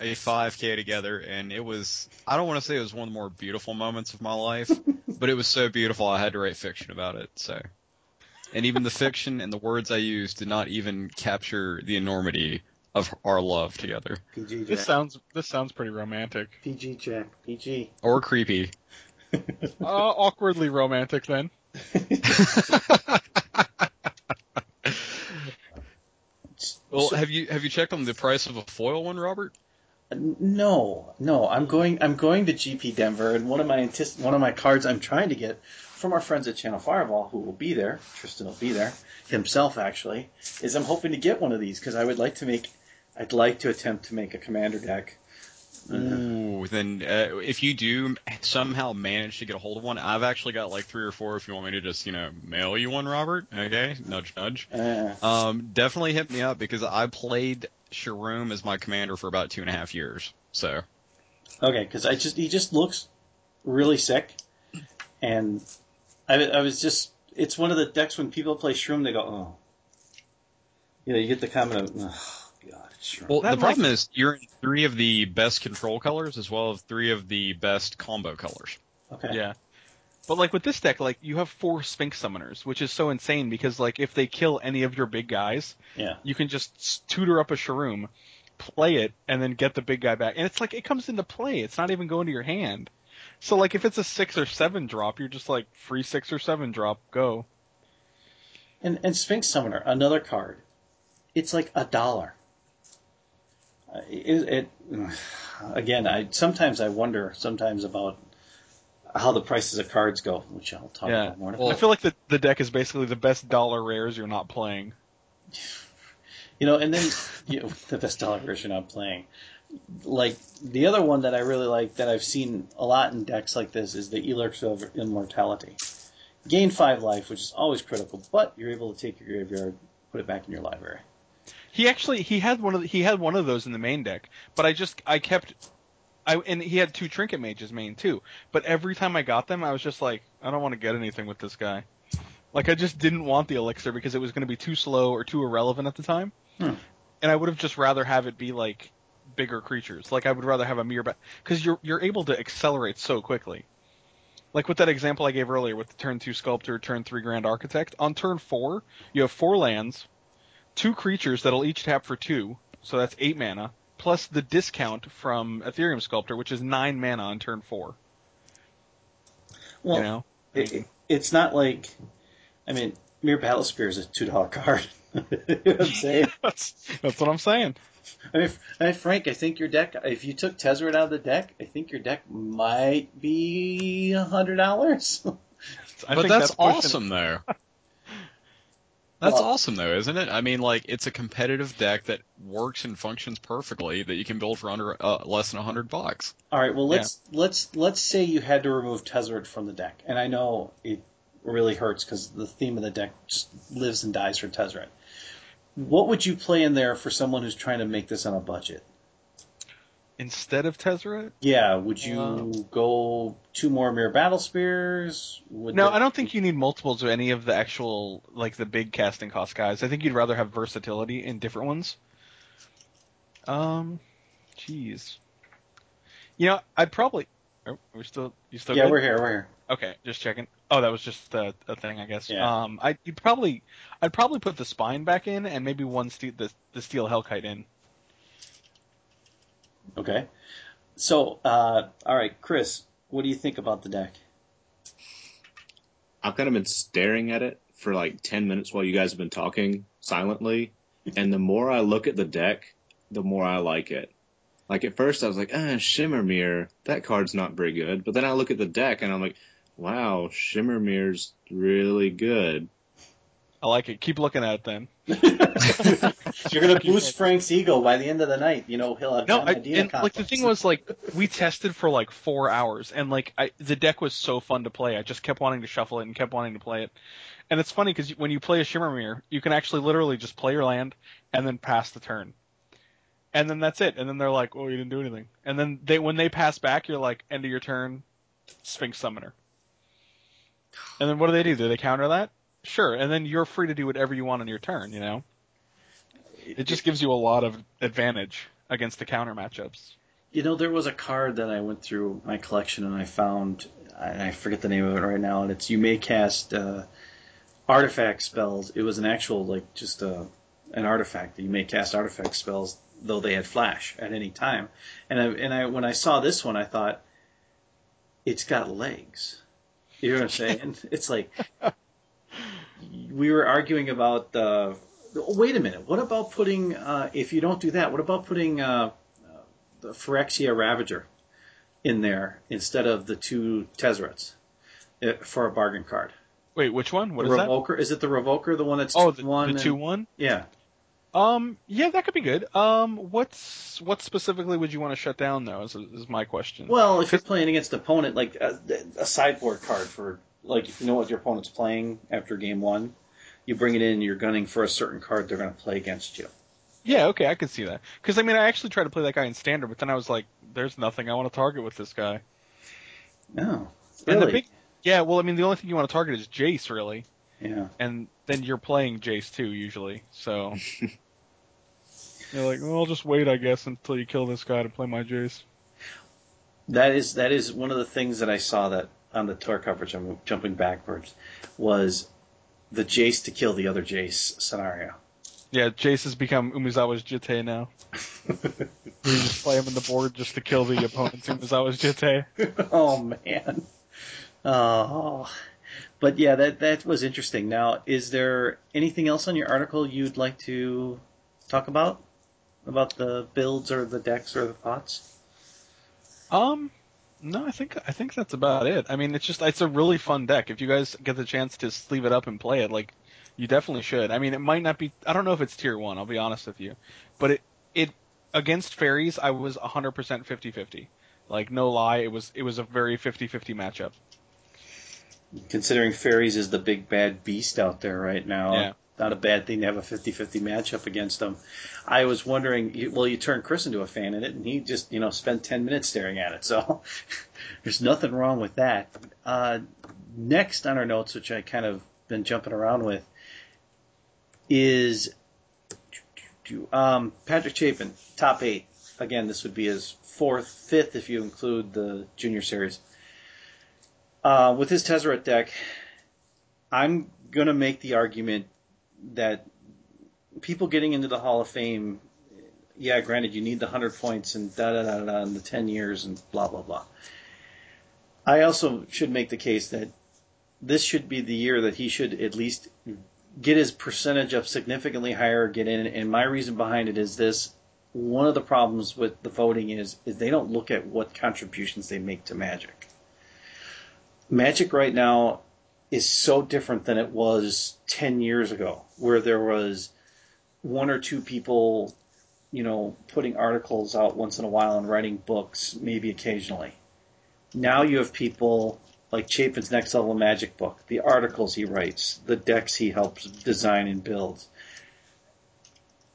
a 5K together, and it was I don't want to say it was one of the more beautiful moments of my life, but it was so beautiful I had to write fiction about it. So, and even the fiction and the words I used did not even capture the enormity of our love together,
PG
This sounds this sounds pretty romantic.
PG Jack. PG.
or creepy.
Uh, awkwardly romantic then.
Well, have you have you checked on the price of a foil one, Robert?
No, no. I'm going. I'm going to GP Denver, and one of my antici- one of my cards I'm trying to get from our friends at Channel Fireball, who will be there. Tristan will be there himself, actually. Is I'm hoping to get one of these because I would like to make. I'd like to attempt to make a commander deck.
Ooh, then uh, if you do somehow manage to get a hold of one, I've actually got like three or four. If you want me to just you know mail you one, Robert, okay, nudge nudge.
Uh,
Um, definitely hit me up because I played Sharuum as my commander for about two and a half years. So
Okay, because I just he just looks really sick, and I, I was just it's one of the decks when people play Sharuum, they go, oh, you know, you get the comment of, oh god, Sharuum.
Well,
That
the problem is you're in three of the best control colors as well as three of the best combo colors.
okay,
Yeah. But like with this deck, like you have four Sphinx summoners, which is so insane because like if they kill any of your big guys,
yeah,
you can just tutor up a Sharuum, play it, and then get the big guy back. And it's like it comes into play. It's not even going to your hand. So like if it's a six or seven drop, you're just like free six or seven drop, go.
and and Sphinx Summoner, another card, it's like a dollar. Uh, It, it again, I sometimes I wonder sometimes about how the prices of cards go, which I'll talk
Yeah.
about more.
Well-
I feel like the the deck is basically the best dollar rares you're not playing.
You know, and then you know, the best dollar version I'm playing. Like the other one that I really like that I've seen a lot in decks like this is the Elixir of Immortality. Gain five life, which is always critical, but you're able to take your graveyard, put it back in your library.
He actually he had one of the, he had one of those in the main deck, but I just I kept I and he had two trinket mages main too. But every time I got them, I was just like, I don't want to get anything with this guy. Like I just didn't want the elixir because it was going to be too slow or too irrelevant at the time.
Hmm.
And I would have just rather have it be like bigger creatures. Like I would rather have a mirror because you're you're able to accelerate so quickly. Like with that example I gave earlier with the turn two sculptor, turn three grand architect. On turn four, you have four lands, two creatures that'll each tap for two, so that's eight mana, plus the discount from Etherium Sculptor, which is nine mana on turn four.
Well,
you know,
it, it- it's not like, I mean, Myr Battlesphere is a two dollar card. you know what I'm saying?
that's that's what I'm saying.
I mean, I mean, Frank, I think your deck, if you took Tezzeret out of the deck, I think your deck might be a hundred dollars.
But
think
that's,
pushing
awesome though. That's
Well-
awesome though, isn't it? I mean, like it's a competitive deck that works and functions perfectly that you can build for under uh, less than a hundred bucks.
All right, well let's let's let's say you had to remove Tezzeret from the deck, and I know it really hurts because the theme of the deck just lives and dies for Tezzeret. What would you play in there for someone who's trying to make this on a budget?
Instead of Tezzeret?
Yeah, would you
Uh,
go two more Myr Battlespheres? Would
No,
that-
I don't think you need multiples of any of the actual like the big casting cost guys. I think you'd rather have versatility in different ones. Um, jeez. You know, I'd probably. Oh, we're still. You still?
Yeah,
good?
we're here. We're here.
Okay, just checking. Oh, that was just a, a thing, I guess.
Yeah.
Um, I you'd probably, I'd probably put the spine back in and maybe one ste- the the steel hellkite in.
Okay. So, uh, all right, Chris, what do you think about the deck?
I've kind of been staring at it for like 10 minutes while you guys have been talking silently. And the more I look at the deck, the more I like it. Like at first I was like, ah, Shimmer Myr, that card's not very good. But then I look at the deck and I'm like, wow, Shimmer Myr's really good.
I like it. Keep looking at it then.
You're gonna boost Frank's ego by the end of the night. You know he'll have
No, I,
idea
and like the thing was like we tested for like four hours, and like I, the deck was so fun to play. I just kept wanting to shuffle it and kept wanting to play it. And it's funny because when you play a Shimmer Myr, you can actually literally just play your land and then pass the turn, and then that's it. And then they're like, "Oh, you didn't do anything." And then they when they pass back, you're like, "End of your turn, Sphinx Summoner." And then what do they do? Do they counter that? Sure. And then you're free to do whatever you want on your turn. You know, it just gives you a lot of advantage against the counter matchups.
You know, there was a card that I went through my collection and I found, and I forget the name of it right now, and it's you may cast uh, artifact spells. It was an actual, like, just uh, an artifact that you may cast artifact spells, though they had flash at any time. And I, and I, when I saw this one, I thought, it's got legs. You know what I'm saying? it's like, we were arguing about the. Wait a minute. What about putting? Uh, if you don't do that, what about putting uh, the Phyrexia Ravager in there instead of the two Tezzerets uh, for a bargain card?
Wait, which one? What
the
is that?
Revoker is it the Revoker, the one that's
Oh, the,
one
the
and-
two one.
Yeah.
Um, yeah, that could be good. Um, what's what specifically would you want to shut down though? Is, is my question.
Well, if you're playing against an opponent, like a, a sideboard card for like if you know what your opponent's playing after game one, you bring it in, you're gunning for a certain card they're going to play against you.
Yeah, okay, I can see that. Because I mean, I actually tried to play that guy in standard, but then I was like, "There's nothing I want to target with this guy."
No,
And the big, yeah, well, I mean, the only thing you want to target is Jace, really,
yeah.
and then you're playing Jace too usually. So you're like, well, I'll just wait, I guess, until you kill this guy to play my Jace.
That is that is one of the things that I saw that on the tour coverage. I'm jumping backwards. Was the Jace to kill the other Jace scenario?
Yeah, Jace has become Umezawa's Jitte now. You just play him in the board just to kill the opponent's Umezawa's Jitte.
oh man. Oh. But yeah, that that was interesting. Now, is there anything else on your article you'd like to talk about about the builds or the decks or the thoughts?
Um, no, I think I think that's about it. I mean, it's just it's a really fun deck. If you guys get the chance to sleeve it up and play it, like you definitely should. I mean, it might not be. I don't know if it's tier one. I'll be honest with you, but it it against fairies, I was 100% 50-50. Like no lie, it was it was a very 50-50 matchup.
Considering fairies is the big bad beast out there right now,
Yeah.
Not a bad thing to have a 50-50 matchup against them. I was wondering, well, you turned Chris into a fan in it, and he just, you know, spent 10 minutes staring at it, so there's nothing wrong with that. Uh, next on our notes, which I kind of been jumping around with, is um, Patrick Chapin, top eight. Again, this would be his fourth, fifth if you include the junior series. Uh, with his Tezzeret deck, I'm going to make the argument that people getting into the Hall of Fame, yeah, granted, you need the 100 points and da da da da and the 10 years and blah, blah, blah. I also should make the case that this should be the year that he should at least get his percentage up significantly higher, get in. And my reason behind it is this. One of the problems with the voting is, is they don't look at what contributions they make to Magic. Magic right now is so different than it was 10 years ago, where there was one or two people, you know, putting articles out once in a while and writing books, maybe occasionally. Now you have people like Chapin's Next Level Magic book, the articles he writes, the decks he helps design and build.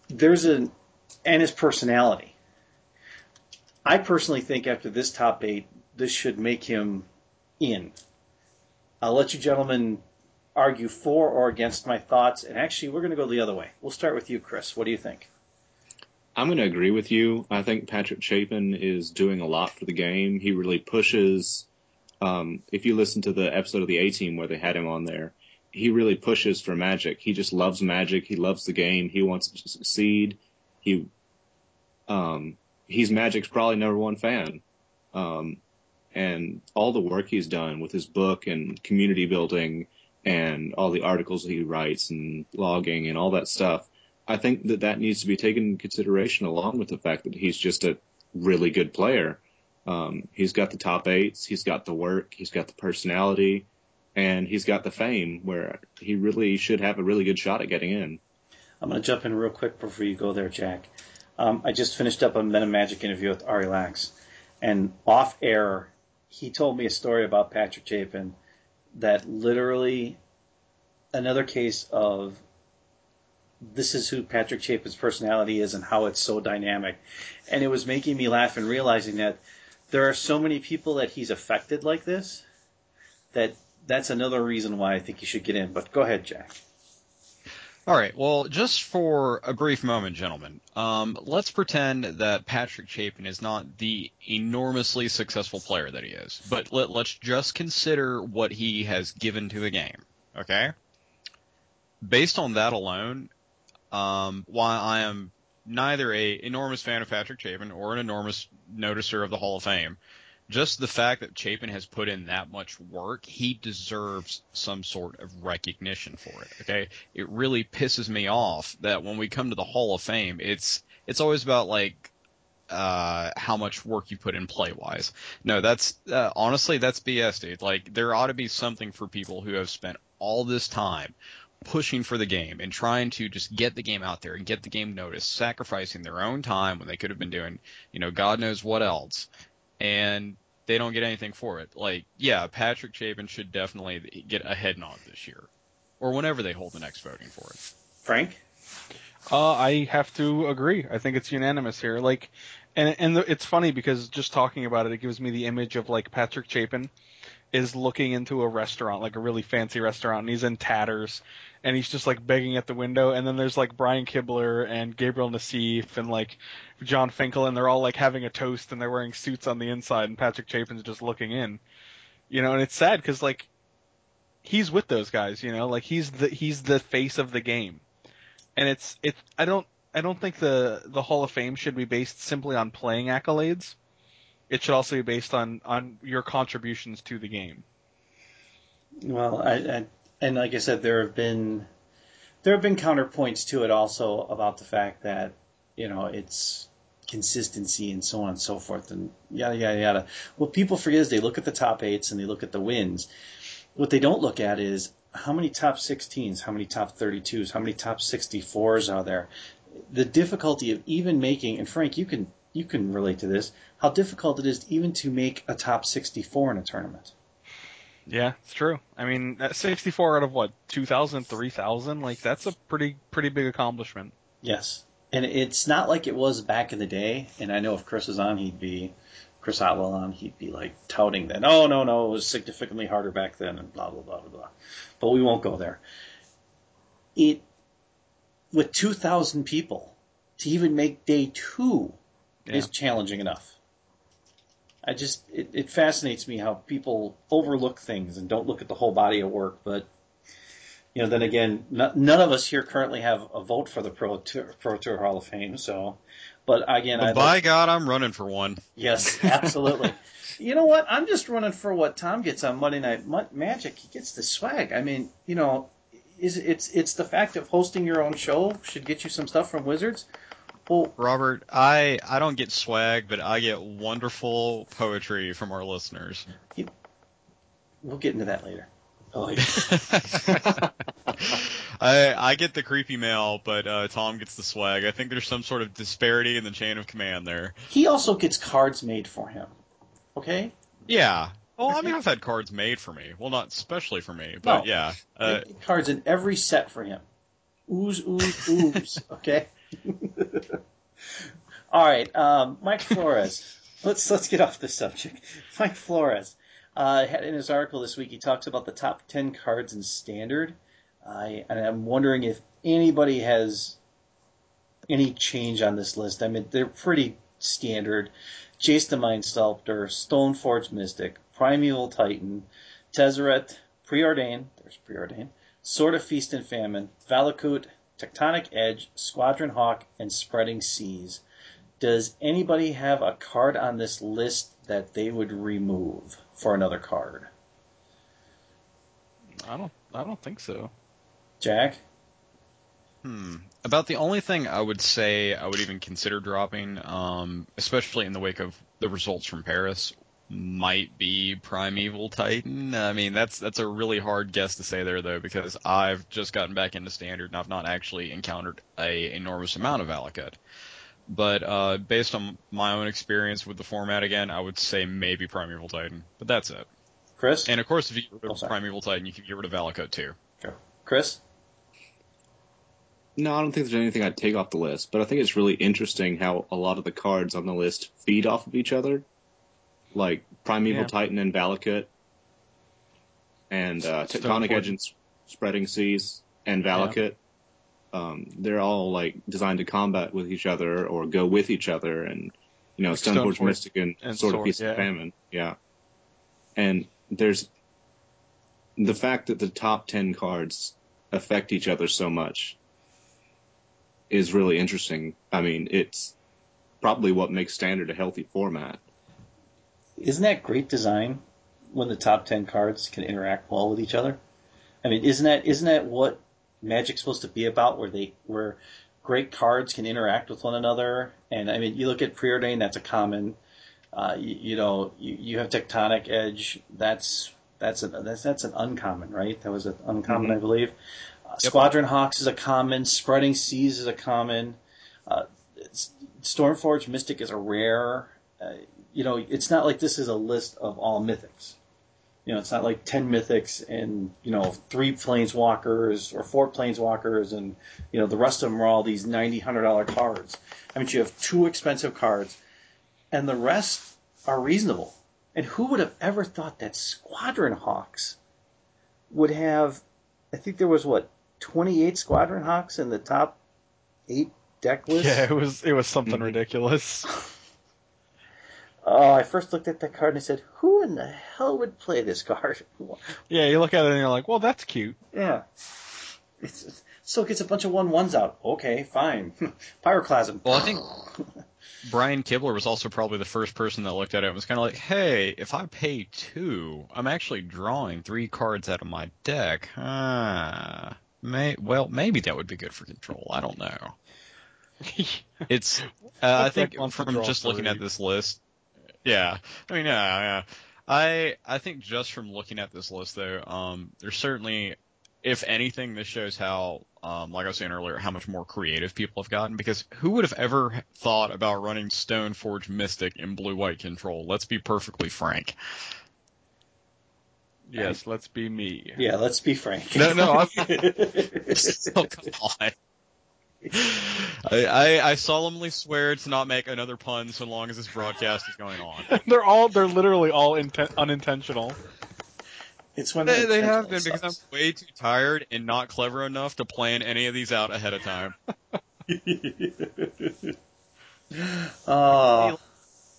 There's a, and his personality. I personally think after this top eight, this should make him in. I'll let you gentlemen argue for or against my thoughts, and actually, we're going to go the other way. We'll start with you, Chris. What do you think?
I'm going to agree with you. I think Patrick Chapin is doing a lot for the game. He really pushes. Um, if you listen to the episode of the A Team where they had him on there, he really pushes for Magic. He just loves Magic. He loves the game. He wants to succeed. He, um, he's Magic's probably number one fan. Um, and all the work he's done with his book and community building and all the articles he writes and logging and all that stuff. I think that that needs to be taken into consideration along with the fact that he's just a really good player. Um, he's got the top eights, he's got the work, he's got the personality, and he's got the fame where he really should have a really good shot at getting in.
I'm going to jump in real quick before you go there, Jack. Um, I just finished up a Meta Magic interview with Ari Lax, and off air, he told me a story about Patrick Chapin that literally another case of this is who Patrick Chapin's personality is and how it's so dynamic. And it was making me laugh and realizing that there are so many people that he's affected like this that that's another reason why I think he should get in. But go ahead, Jack.
All right. Well, just for a brief moment, gentlemen, um, let's pretend that Patrick Chapin is not the enormously successful player that he is, but let, let's just consider what he has given to the game. Okay. Based on that alone, um, while I am neither a enormous fan of Patrick Chapin or an enormous noticer of the Hall of Fame, just the fact that Chapin has put in that much work, he deserves some sort of recognition for it. Okay, it really pisses me off that when we come to the Hall of Fame, it's it's always about like uh, how much work you put in play wise. No, that's uh, honestly that's BS, dude. Like there ought to be something for people who have spent all this time pushing for the game and trying to just get the game out there and get the game noticed, sacrificing their own time when they could have been doing, you know, God knows what else. And they don't get anything for it. Like, yeah, Patrick Chapin should definitely get a head nod this year, or whenever they hold the next voting for it.
Frank?
Uh, I have to agree. I think it's unanimous here. Like, and and the, it's funny because just talking about it, it gives me the image of like Patrick Chapin is looking into a restaurant, like a really fancy restaurant, and he's in tatters, and he's just like begging at the window, and then there's like Brian Kibler and Gabriel Nassif and like Jon Finkel, and they're all like having a toast, and they're wearing suits on the inside, and Patrick Chapin's just looking in, you know, and it's sad because like he's with those guys, you know, like he's the he's the face of the game, and it's it's I don't I don't think the the Hall of Fame should be based simply on playing accolades. It should also be based on on your contributions to the game.
Well, I, I, and like I said, there have been there have been counterpoints to it also about the fact that you know it's consistency and so on and so forth and yada yada yada. What people forget is they look at the top eights and they look at the wins. What they don't look at is how many top 16s, how many top 32s, how many top 64s are there. The difficulty of even making, and Frank, you can you can relate to this, how difficult it is even to make a top 64 in a tournament.
Yeah, it's true. I mean, 64 out of what, 2,000, 3,000? Like, that's a pretty, pretty big accomplishment.
Yes. And it's not like it was back in the day. And I know if Chris was on, he'd be, Chris Otwell on, he'd be like touting that, oh, no, no, it was significantly harder back then and blah, blah, blah, blah, blah. But we won't go there. It, with 2,000 people, to even make day two yeah. is challenging enough. I just it, it fascinates me how people overlook things and don't look at the whole body of work. But you know, then again, none of us here currently have a vote for the Pro Tour, Pro Tour Hall of Fame. So, but again,
but by like, God, I'm running for one.
Yes, absolutely. you know what? I'm just running for what Tom gets on Monday Night Magic. He gets the swag. I mean, you know, is it's it's the fact of hosting your own show should get you some stuff from Wizards.
Well, Robert, I I don't get swag, but I get wonderful poetry from our listeners.
We'll get into that later.
I I get the creepy mail, but uh, Tom gets the swag. I think there's some sort of disparity in the chain of command there.
He also gets cards made for him. Okay.
Yeah. Well, I mean, I've had cards made for me. Well, not especially for me, but no. yeah.
Uh, cards in every set for him. Ooze, ooze, ooze. okay. All right, um, Mike Flores. let's let's get off the subject. Mike Flores uh, in his article this week, he talks about the top ten cards in Standard. I and I'm wondering if anybody has any change on this list. I mean, they're pretty standard. Jace the Mind Sculptor, Stoneforge Mystic, Primeval Titan, Tezzeret, Preordain, there's Preordain, Sword of Feast and Famine, Valakut, Tectonic Edge, Squadron Hawk, and Spreading Seas. Does anybody have a card on this list that they would remove for another card?
I don't. I don't think so.
Jack.
Hmm. About the only thing I would say I would even consider dropping, um, especially in the wake of the results from Paris, might be Primeval Titan. I mean, that's that's a really hard guess to say there though, because I've just gotten back into Standard and I've not actually encountered a enormous amount of Valakut. But uh, based on my own experience with the format again, I would say maybe Primeval Titan. But that's it.
Chris?
And of course, if you get rid of oh, Primeval Titan, you can get rid of Valakut too.
Sure. Chris?
No, I don't think there's anything I'd take off the list, but I think it's really interesting how a lot of the cards on the list feed off of each other like Primeval yeah. Titan and Valakut, and uh, Tectonic Edge and Spreading Seas and Valakut. Yeah. Um, they're all like designed to combat with each other or go with each other, and you know, Stoneforge Stone Mystic and, and Sword of Peace yeah. and Famine. Yeah, and there's the fact that the top ten cards affect each other so much is really interesting. I mean, it's probably what makes Standard a healthy format.
Isn't that great design when the top ten cards can interact well with each other? I mean, isn't that isn't that what Magic's supposed to be about? Where they where great cards can interact with one another. And I mean, you look at Preordain, that's a common. Uh, you, you, know, you, you have Tectonic Edge. That's that's a, that's that's an uncommon, right? That was an uncommon, mm-hmm. I believe. Uh, yep. Squadron Hawks is a common. Spreading Seas is a common. Uh, Stoneforge Mystic is a rare. You know, it's not like this is a list of all mythics. You know, it's not like ten mythics and you know three planeswalkers or four planeswalkers, and you know the rest of them are all these ninety hundred dollar cards. I mean, you have two expensive cards, and the rest are reasonable. And who would have ever thought that Squadron Hawks would have? I think there was what twenty eight Squadron Hawks in the top eight deck list.
Yeah, it was it was something
Mhm.
ridiculous.
Oh, I first looked at that card and I said, "Who in the hell would play this card?"
Yeah, you look at it and you're like, well, that's cute.
Yeah. It's, still gets a bunch of one ones out. Okay, fine. Pyroclasm.
Well, I think Brian Kibler was also probably the first person that looked at it and was kind of like, hey, if I pay two, I'm actually drawing three cards out of my deck. Ah, may, well, maybe that would be good for control. I don't know. It's, uh, I think
deck wants to
from
draw
just looking at this list, yeah, I mean, yeah, yeah. I, I think just from looking at this list though, um, there's certainly, if anything, this shows how, um, like I was saying earlier, how much more creative people have gotten because who would have ever thought about running Stoneforge Mystic in blue-white control? Let's be perfectly frank.
yes, let's be me.
Yeah, let's be frank.
No, no, I'm-
oh, come on. I, I, I solemnly swear to not make another pun so long as this broadcast is going on.
they're all they're literally all inten- unintentional.
it's when
They, they have been
intentional
because I'm way too tired and not clever enough to plan any of these out ahead of time.
Oh,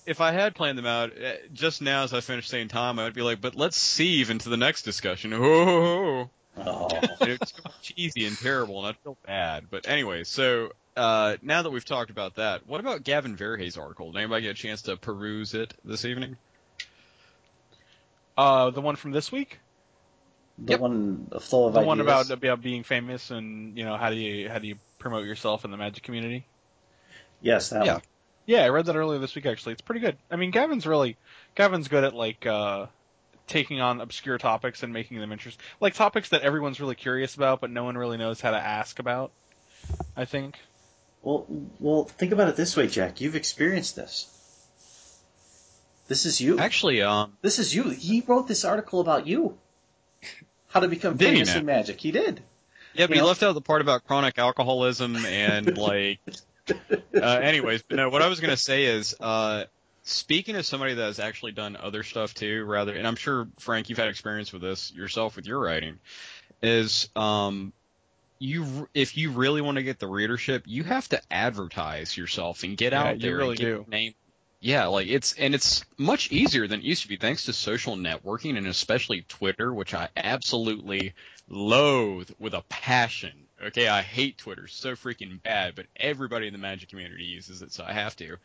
If I had planned them out, eh, just now as I finished saying time, I'd be like, but let's sieve into the next discussion. Oh,
oh.
it's cheesy and terrible, and I feel bad. But anyway, so uh, now that we've talked about that, what about Gavin Verhey's article? Did anybody get a chance to peruse it this evening?
Uh, the one from this week,
The
Yep.
one full of
the
ideas.
one about about being famous and you know how do you how do you promote yourself in the Magic community.
yes, that
Yeah.
one.
Yeah, I read that earlier this week. Actually, it's pretty good. I mean, Gavin's really Gavin's good at like uh, taking on obscure topics and making them interesting, like topics that everyone's really curious about, but no one really knows how to ask about. I think.
Well, well, think about it this way, Jack. You've experienced this. This is you.
Actually, um,
This is you. He wrote this article about you. How to become famous in magic. He did.
yeah, but
You
he
know?
left out the part about chronic alcoholism and like. uh, anyways, but no, what I was gonna say is, uh, speaking of somebody that has actually done other stuff too, rather, and I'm sure Frank, you've had experience with this yourself with your writing, is um, you if you really want to get the readership, you have to advertise yourself and get
Yeah,
out
you
there
really
and get
do.
your name. Yeah, like it's and it's much easier than it used to be thanks to social networking and especially Twitter, which I absolutely loathe with a passion. Okay, I hate Twitter so freaking bad, but everybody in the Magic community uses it, so I have to.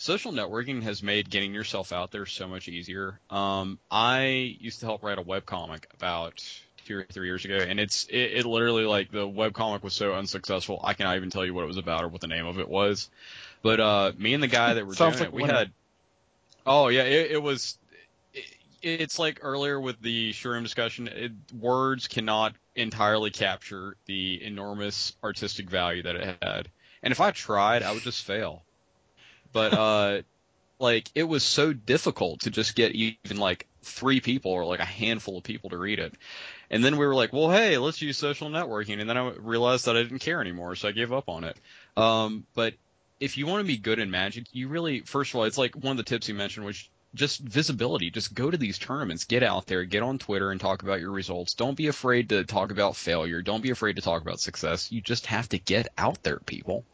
Social networking has made getting yourself out there so much easier. Um, I used to help write a webcomic about two or three years ago, and it's it, it literally like the webcomic was so unsuccessful, I cannot even tell you what it was about or what the name of it was. But uh, me and the guy that were doing
like
it, we had. Oh yeah, it, it was. It, it's like earlier with the Sharuum discussion. It, words cannot entirely capture the enormous artistic value that it had, and if I tried, I would just fail. But uh, like it was so difficult to just get even like three people or like a handful of people to read it. And then we were like, well, hey, let's use social networking. And then I realized that I didn't care anymore, so I gave up on it. Um, but if you want to be good in Magic, you really, first of all, it's like one of the tips you mentioned, which just visibility. Just go to these tournaments, get out there, get on Twitter and talk about your results. Don't be afraid to talk about failure. Don't be afraid to talk about success. You just have to get out there, people.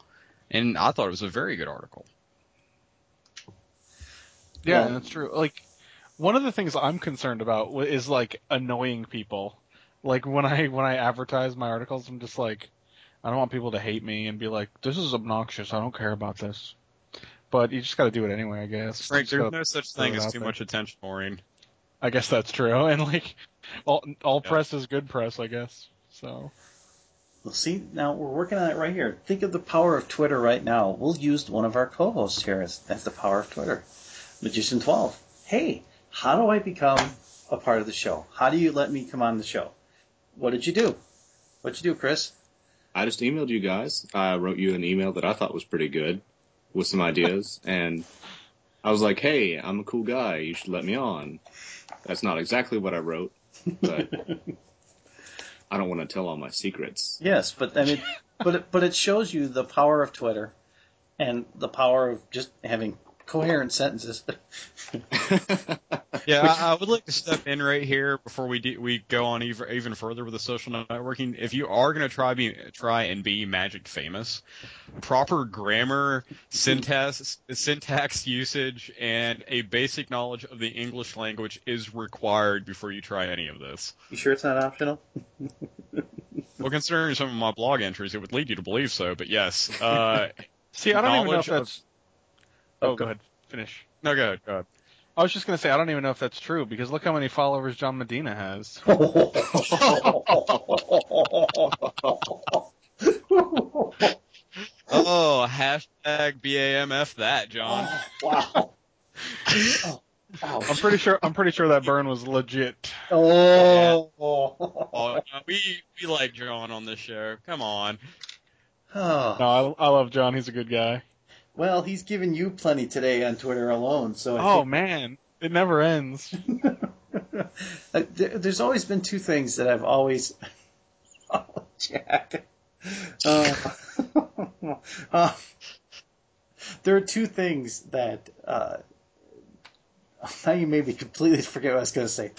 And I thought it was a very good article.
Yeah,
Well-
and that's true. Like one of the things I'm concerned about is like annoying people. Like when I when I advertise my articles, I'm just like, I don't want people to hate me and be like, this is obnoxious. I don't care about this. But you just got to do it anyway, I guess. You
Frank,
just
there's
gotta-
no such thing as too
there.
much attention, Maureen.
I guess that's true. And like, all all
Yeah.
press is good press, I guess. So
Well, see, now we're working on it right here. Think of the power of Twitter right now. We'll use one of our co-hosts here as that's the power of Twitter. Magician 12. Hey, how do I become a part of the show? How do you let me come on the show? What did you do? What'd you do, Chris?
I just emailed you guys. I wrote you an email that I thought was pretty good with some ideas, and I was like, "Hey, I'm a cool guy. You should let me on." That's not exactly what I wrote, but I don't want to tell all my secrets.
Yes, but I mean, but it, but it shows you the power of Twitter and the power of just having coherent sentences.
Yeah, I, I would like to step in right here before we do, we go on even even further with the social networking. If you are going to try be try and be magic famous, proper grammar, syntax, syntax usage, and a basic knowledge of the English language is required before you try any of this.
you sure it's not optional?
Well, considering some of my blog entries, it would lead you to believe so. But yes, uh,
See, I don't even know if
Knowledge of-
that's. Oh, oh, go ahead. Finish.
no, go ahead, go ahead.
I was just gonna say I don't even know if that's true because look how many followers John Medina has.
Oh, hashtag BAMF that, John.
wow. Oh,
I'm pretty sure. I'm pretty sure that burn was legit.
Oh.
Oh, we we like John on this show. Come on.
Oh.
No, I, I love John. He's a good guy.
Well, he's given you plenty today on Twitter alone, so I
Oh
think-
man, it never ends.
Uh, there's always been two things that I've always. Oh, Jack. Uh, uh, there are two things that. Uh, now you made me completely forget what I was going to say.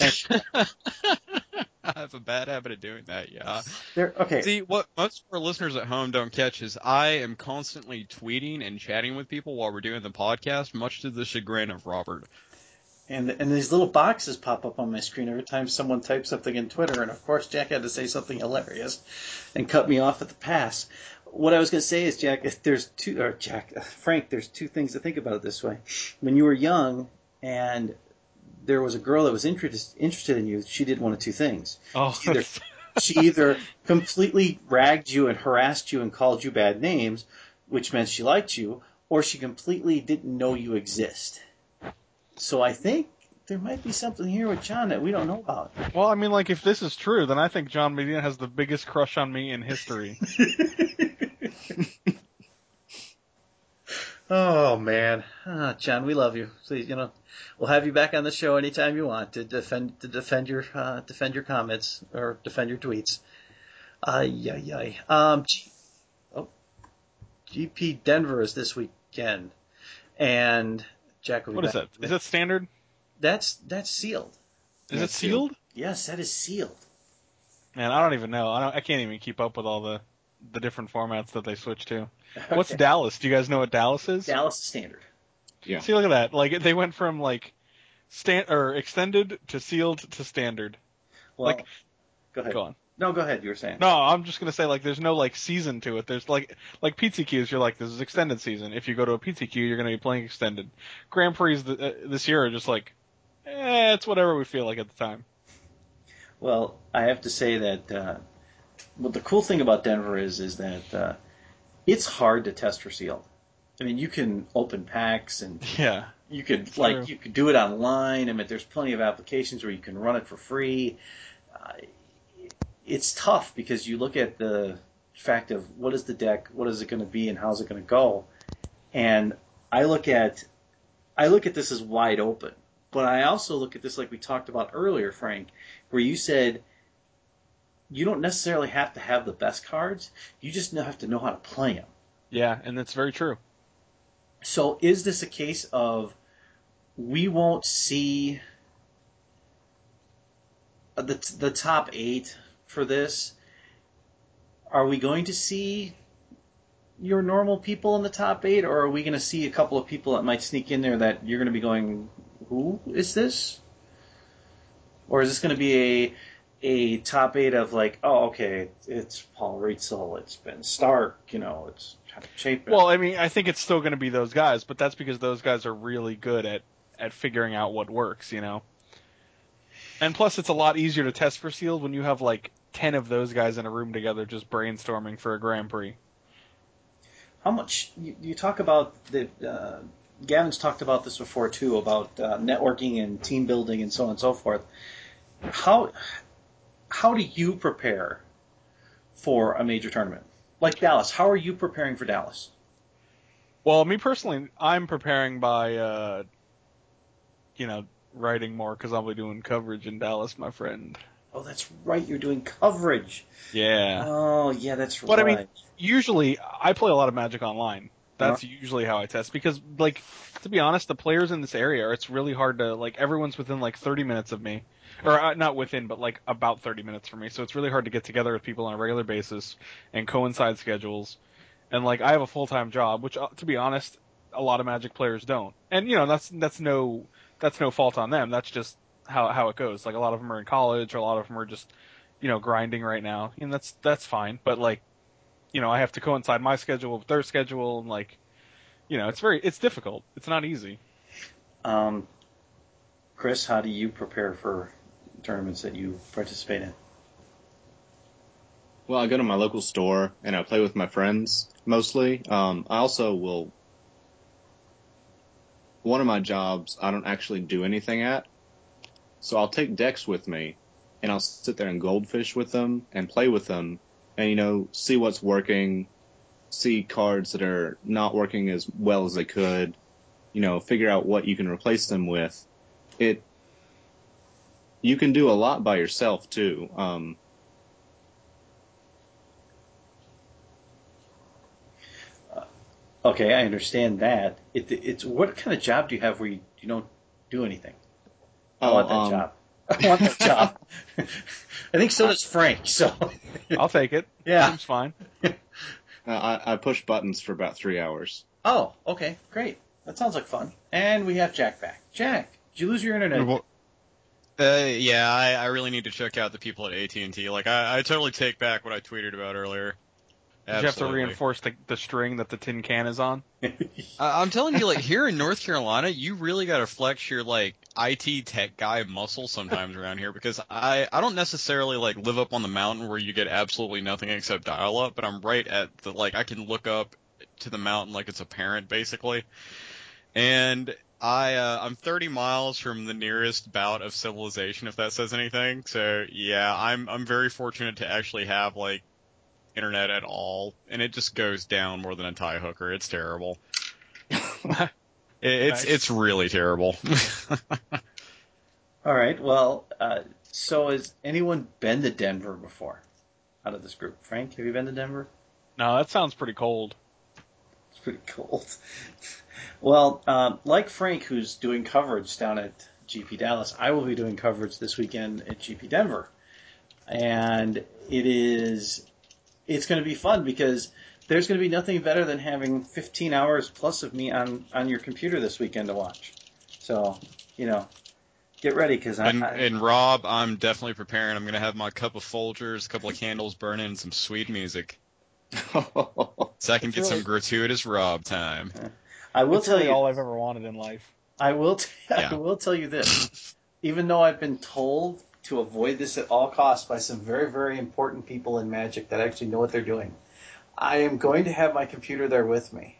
I have a bad habit of doing that. Yeah.
There, okay.
See, what most of our listeners at home don't catch is I am constantly tweeting and chatting with people while we're doing the podcast, much to the chagrin of Robert.
And and these little boxes pop up on my screen every time someone types something in Twitter. And of course, Jack had to say something hilarious, and cut me off at the pass. What I was going to say is, Jack, if there's two, or Jack, Frank, there's two things to think about it this way. When you were young, and there was a girl that was interested interested in you, she did one of two things.
Oh,
Either she either completely ragged you and harassed you and called you bad names, which meant she liked you, or she completely didn't know you exist. So I think there might be something here with John that we don't know about.
well, I mean, like if this is true, then I think John Medina has the biggest crush on me in history.
oh man, ah, John, we love you. Please, you know, we'll have you back on the show anytime you want to defend to defend your uh, defend your comments or defend your tweets. Ay ay ay. Um, G- oh, GP Denver is this weekend, and Jack will be
What is
back.
that? Is that standard?
That's that's sealed.
Is it
sealed.
sealed?
Yes, that is sealed.
Man, I don't even know. I don't. I can't even keep up with all the the different formats that they switch to. What's Dallas? Do you guys know what Dallas is?
Dallas is standard.
Yeah.
See, look at that. Like they went from like stand or extended to sealed to standard.
Well,
Like-
go ahead.
Go on.
No, go ahead. You were saying.
No, I'm just gonna say like there's no like season to it. There's like like PTQs. You're like this is extended season. If you go to a PTQ, you're gonna be playing extended. Grand Prix th- uh, this year are just like, eh, it's whatever we feel like at the time.
Well, I have to say that uh, what the cool thing about Denver is is that uh, it's hard to test for sealed. I mean, you can open packs and
Yeah.
you could like
true.
you could do it online. I mean, there's plenty of applications where you can run it for free. Uh, it's tough because you look at the fact of what is the deck, what is it going to be, and how's it going to go. And I look at I look at this as wide open, but I also look at this like we talked about earlier, Frank, where you said you don't necessarily have to have the best cards. You just have to know how to play them.
Yeah, and that's very true.
So is this a case of we won't see the the top eight for this? Are we going to see your normal people in the top eight, or are we going to see a couple of people that might sneak in there that you're going to be going, who is this? Or is this going to be a a top eight of like, oh, okay, it's Paul Rietzl, it's Ben Stark, you know, it's Chapin.
Well, I mean, I think it's still going to be those guys, but that's because those guys are really good at at figuring out what works, you know. And plus, it's a lot easier to test for sealed when you have like ten of those guys in a room together just brainstorming for a Grand Prix.
How much you, you talk about the uh, Gavin's talked about this before too about uh, networking and team building and so on and so forth. How how do you prepare for a major tournament like Dallas? How are you preparing for Dallas?
Well, me personally, I'm preparing by, uh, you know, writing more because I'll be doing coverage in Dallas, my friend.
Oh, that's right. You're doing coverage.
Yeah.
Oh, yeah, that's right.
But I mean, usually I play a lot of Magic Online. That's usually how I test because, like, to be honest, the players in this area, it's really hard to like. Everyone's within like 30 minutes of me, or uh, not within, but like about 30 minutes from me. So it's really hard to get together with people on a regular basis and coincide schedules. And like, I have a full time job, which, uh, to be honest, a lot of Magic players don't. And you know, that's that's no that's no fault on them. That's just how how it goes. Like a lot of them are in college, or a lot of them are just you know grinding right now, and that's that's fine. But like you know, I have to coincide my schedule with their schedule, and like, you know, it's very, it's difficult. It's not easy.
Um, Chris, how do you prepare for tournaments that you participate in?
Well, I go to my local store and I play with my friends mostly. Um, I also will. One of my jobs I don't actually do anything at, so I'll take decks with me, and I'll sit there and goldfish with them and play with them, and you know see what's working, see cards that are not working as well as they could, you know figure out what you can replace them with. It. You can do a lot by yourself too. Um,
Okay, I understand that. It, it's what kind of job do you have where you, you don't do anything? I
oh,
want that
um,
job. I want that job. I think so does Frank. So
I'll take it.
yeah.
Seems fine.
Uh, I, I push buttons for about three hours.
Oh, okay, great. That sounds like fun. And we have Jack back. Jack, did you lose your internet?
Well, Uh, yeah, I, I really need to check out the people at AT and T. Like, I, I totally take back what I tweeted about earlier.
Did you have to reinforce the, the string that the tin can is on?
I, I'm telling you, like here in North Carolina, you really got to flex your like IT tech guy muscle sometimes around here because I I don't necessarily like live up on the mountain where you get absolutely nothing except dial up, but I'm right at the like I can look up to the mountain like it's a parent basically, and I uh, I'm 30 miles from the nearest bout of civilization if that says anything. So yeah, I'm I'm very fortunate to actually have like internet at all, and it just goes down more than a tie hooker. It's terrible. It- it's
Nice.
it's really terrible.
All right. Well, uh, so has anyone been to Denver before? Out of this group, Frank, have you been to Denver?
No, that sounds pretty cold.
Pretty cold. well, um, like Frank, who's doing coverage down at GP Dallas, I will be doing coverage this weekend at GP Denver, and it is it's going to be fun because there's going to be nothing better than having 15 hours plus of me on on your computer this weekend to watch. So, you know, get ready because I,
and,
I
and Rob, I'm definitely preparing. I'm gonna have my cup of Folgers, a couple of candles burning, and some sweet music, so I can
It's
get some gratuitous Rob time.
I will
That's
tell
really
you
all I've ever wanted in life.
I will. T- I
Yeah.
will tell you this. Even though I've been told to avoid this at all costs by some very, very important people in Magic that actually know what they're doing, I am going to have my computer there with me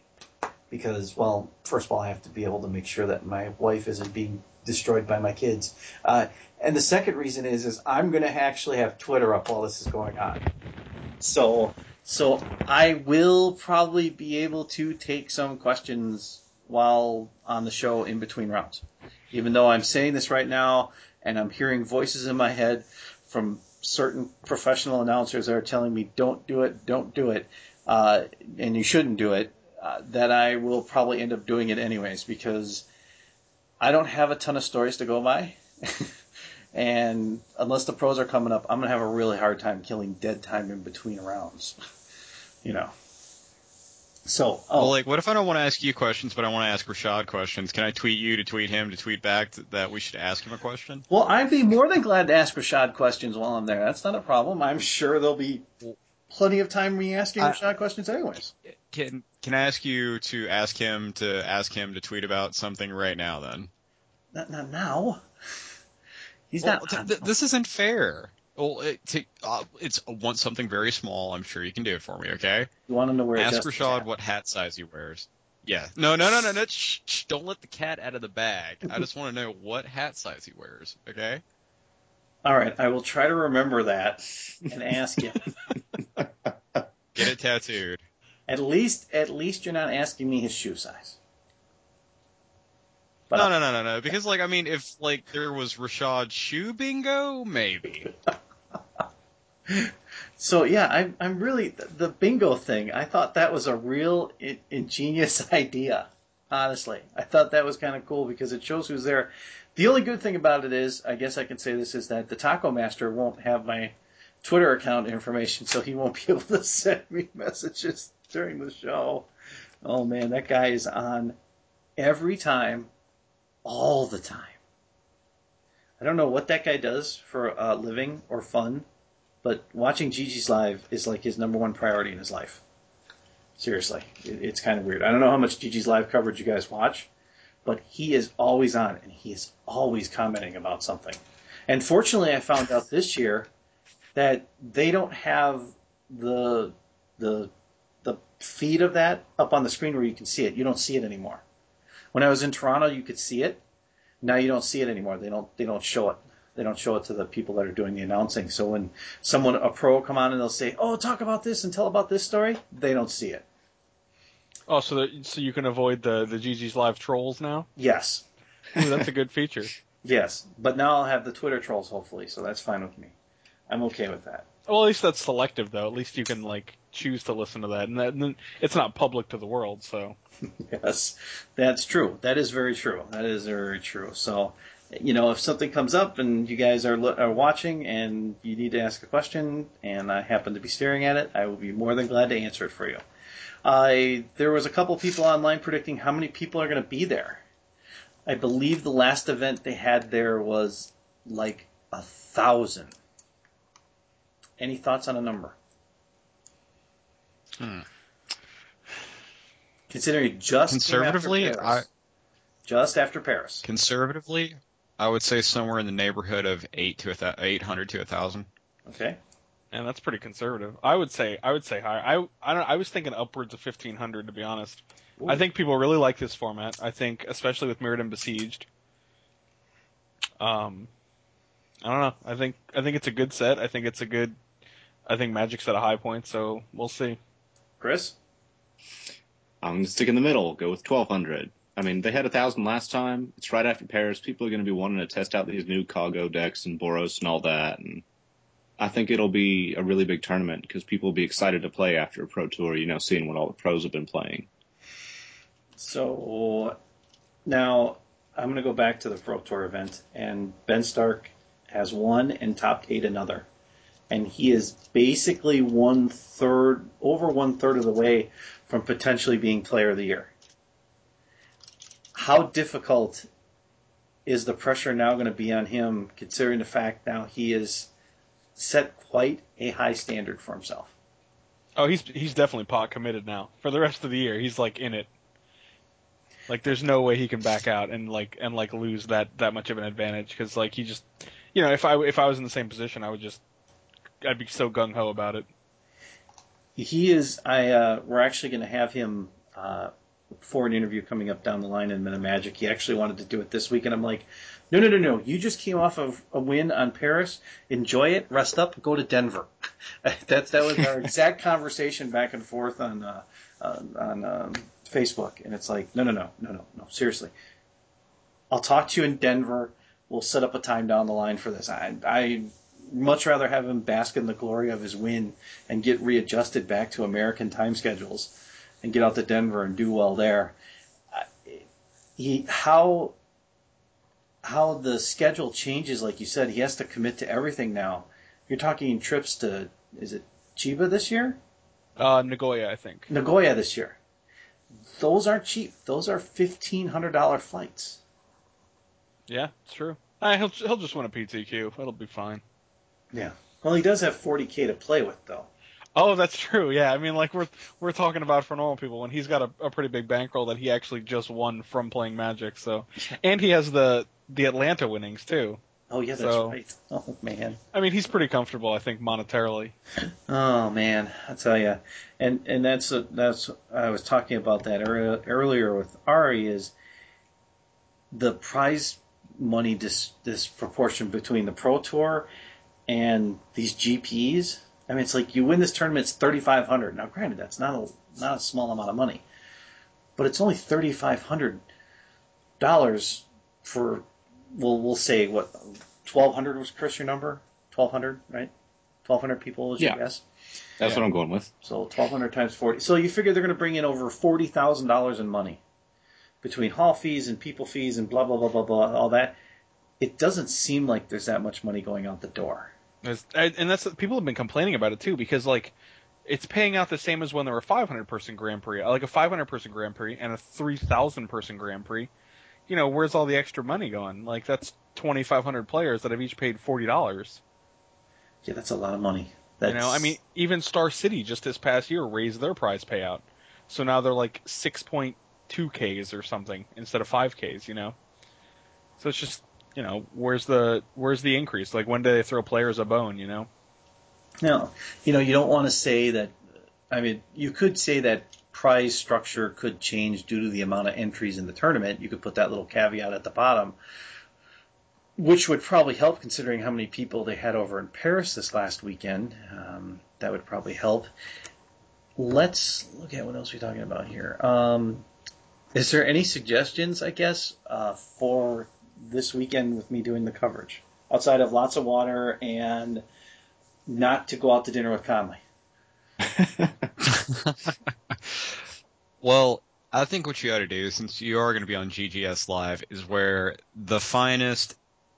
because, well, first of all, I have to be able to make sure that my wife isn't being destroyed by my kids, uh, and the second reason is, is I'm going to actually have Twitter up while this is going on. So, so I will probably be able to take some questions while on the show in between rounds. Even though I'm saying this right now and I'm hearing voices in my head from certain professional announcers that are telling me don't do it, don't do it, uh, and you shouldn't do it, uh, that I will probably end up doing it anyways because I don't have a ton of stories to go by. and unless the pros are coming up, I'm going to have a really hard time killing dead time in between rounds. You know. So, oh,
Well, like, what if I don't want to ask you questions, but I want to ask Rashad questions? Can I tweet you to tweet him to tweet back t- that we should ask him a question?
Well, I'd be more than glad to ask Rashad questions while I'm there. That's not a problem. I'm sure there'll be plenty of time me asking
I-
Rashad questions anyways.
Can Can I ask you to ask him to ask him to tweet about something right now? Then
Not, not now. He's
Well,
not.
th- th- this isn't fair. Well, it, to, uh, it's I want something very small. I'm sure you can do it for me. Okay.
you want him to wear a
Ask
Justice
Rashad
hat.
what hat size he wears. Yeah. No, no, no, no, no. Shh, shh, don't let the cat out of the bag. I just want to know what hat size he wears. Okay.
All right, I will try to remember that and ask him.
Get it tattooed.
at least, at least you're not asking me his shoe size. But
no, no, no, no, no. Because like I mean, if like there was Rashad Shoe bingo, maybe.
So yeah, I'm I'm really the bingo thing. I thought that was a real in, ingenious idea. Honestly, I thought that was kind of cool because it shows who's there. The only good thing about it is, I guess I can say this is that the Taco Master won't have my Twitter account information, so he won't be able to send me messages during the show. Oh man, that guy is on every time, all the time. I don't know what that guy does for a living or fun, but watching GGs live is like his number one priority in his life. Seriously, it, it's kind of weird. I don't know how much GGs live coverage you guys watch, but he is always on and he is always commenting about something. And fortunately, I found out this year that they don't have the the the feed of that up on the screen where you can see it. You don't see it anymore. When I was in Toronto, you could see it. Now you don't see it anymore. They don't they don't show it. They don't show it to the people that are doing the announcing. So when someone a pro come on and they'll say, "Oh, talk about this and tell about this story," they don't see it.
Oh, so that, so you can avoid the the GG's live trolls now.
Yes,
Ooh, that's a good feature.
yes. But now I'll have the Twitter trolls hopefully, so that's fine with me. I'm okay with that.
Well, at least that's selective though. At least you can like choose to listen to that, and, that, and it's not public to the world. So
Yes, that's true. That is very true. That is very true. So, you know, if something comes up and you guys are are watching and you need to ask a question, and I happen to be staring at it, I will be more than glad to answer it for you. I there was a couple people online predicting how many people are going to be there. I believe the last event they had there was like a thousand. Any thoughts on a number?
Hmm.
Considering it just came after
Conservatively,
Paris.
I
just after Paris.
conservatively, I would say somewhere in the neighborhood of eight to a th- eight hundred to a thousand.
Okay.
and that's pretty conservative. I would say I would say higher. I I don't. I was thinking upwards of fifteen hundred to be honest. I think people really like this format. I think especially with Mirrodin besieged. Um, I don't know. I think I think it's a good set. I think it's a good. I think Magic's at a high point, so we'll see.
Chris.
I'm going to stick in the middle, go with 1200. I mean, they had a thousand last time. It's right after Paris. People are going to be wanting to test out these new Caw-Go decks and Boros and all that. And I think it'll be a really big tournament because people will be excited to play after a pro tour, you know, seeing what all the pros have been playing.
So now I'm going to go back to the Pro Tour event, and Ben Stark has won and top eight another, and he is basically one third, over one third of the way from potentially being Player of the Year. How difficult is the pressure now going to be on him, considering the fact now he has set quite a high standard for himself?
Oh, he's he's definitely pot committed now for the rest of the year. He's like in it. Like there's no way he can back out and like and like lose that that much of an advantage because like he just, you know, if I if I was in the same position, I would just, I'd be so gung ho about it.
He is. I. Uh, we're actually going to have him uh, for an interview coming up down the line in Minute Magic. He actually wanted to do it this week, and I'm like, no, no, no, no. You just came off of a win on Paris. Enjoy it. Rest up. Go to Denver. That's that was our exact conversation back and forth on uh, on, on um, Facebook, and it's like, no, no, no, no, no, no. Seriously, I'll talk to you in Denver. We'll set up a time down the line for this. I, I much rather have him bask in the glory of his win and get readjusted back to American time schedules and get out to Denver and do well there. He how how the schedule changes, like you said, he has to commit to everything now. You're talking trips to is it Chiba this year?
Uh, Nagoya, I think.
Nagoya this year. Those aren't cheap. Those are fifteen hundred dollar flights.
Yeah, it's true. Uh, he'll he'll just win a PTQ. It'll be fine.
Yeah. Well, he does have forty k to play with though.
Oh, that's true. Yeah, I mean, like we're we're talking about for normal people when he's got a, a pretty big bankroll that he actually just won from playing Magic. So, and he has the the Atlanta winnings too.
Oh yeah, that's
So-
right. Oh man.
I mean, he's pretty comfortable, I think, monetarily.
Oh man, I tell you, and and that's a, that's I was talking about that earlier, earlier with Ari is the prize money dis, disproportion between the Pro Tour and these GPs. I mean, it's like you win this tournament, it's thirty five hundred. Now, granted, that's not a not a small amount of money, but it's only thirty five hundred dollars for, well, we'll say what, twelve hundred was Chris your number? Twelve hundred, right? Twelve hundred people was your
Yeah.
guess.
That's
Yeah.
what I'm going with.
So twelve hundred times forty. So you figure they're going to bring in over forty thousand dollars in money between hall fees and people fees and blah blah blah blah blah all that. It doesn't seem like there's that much money going out the door.
It's- and that's people have been complaining about it too because like it's paying out the same as when there were 500 person Grand Prix, like a 500 person Grand Prix and a 3,000 person Grand Prix. You know, where's all the extra money going? Like that's 2,500 players that have each paid forty dollars.
Yeah, that's a lot of money. That's,
You know, I mean, even Star City just this past year raised their prize payout, so now they're like 6.2 Ks or something instead of 5 Ks. You know, so it's just you know where's the where's the increase? Like when do they throw players a bone? You know.
No, you know, you don't want to say that. I mean, you could say that prize structure could change due to the amount of entries in the tournament. You could put that little caveat at the bottom, which would probably help considering how many people they had over in Paris this last weekend. Um, that would probably help. Let's look at what else we're talking about here. Um, is there any suggestions, I guess, uh, for this weekend with me doing the coverage outside of lots of water and not to go out to dinner with Conley.
Well, I think what you ought to do, since you are going to be on GGS Live, is wear the finest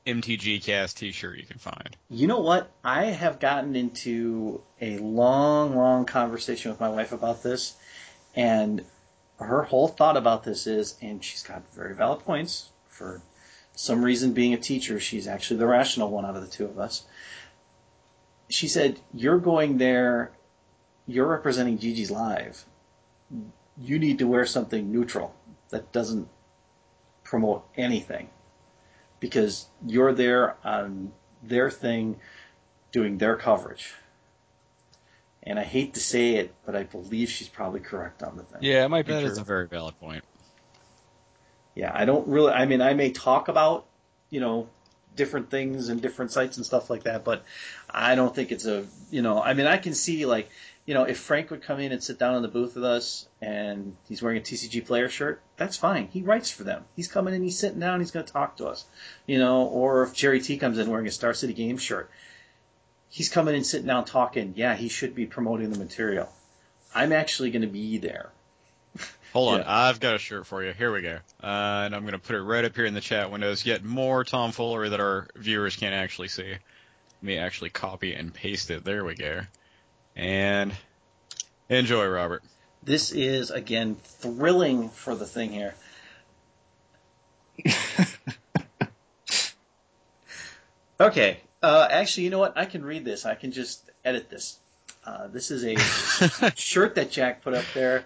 MTG Cast T-shirt you can find.
You know what? I have gotten into a long, long conversation with my wife about this, and her whole thought about this is, and she's got very valid points. For some reason, being a teacher, she's actually the rational one out of the two of us. She said, "You're going there. You're representing GGs Live. You need to wear something neutral that doesn't promote anything." because you're there on their thing doing their coverage. And I hate to say it, but I believe she's probably correct on the thing.
Yeah, it might be
That
true.
is a very valid point.
Yeah, I don't really, I mean, I may talk about, you know, different things and different sites and stuff like that, but I don't think it's a, you know, I mean, I can see like, you know, if Frank would come in and sit down in the booth with us and he's wearing a TCG player shirt, that's fine. He writes for them. He's coming in, he's sitting down, he's going to talk to us, you know, or if Gerry T comes in wearing a Star City Games shirt, he's coming in, sitting down, talking. Yeah, he should be promoting the material. I'm actually going to be there.
Hold on,
Yeah.
I've got a shirt for you. Here we go. Uh, and I'm going to put it right up here in the chat windows. Yet more tomfoolery that our viewers can't actually see. Let me actually copy and paste it. There we go. And enjoy, Robert.
This is again thrilling for the thing here. okay, uh, actually, you know what? I can read this. I can just edit this. Uh, this is a shirt that Jack put up there.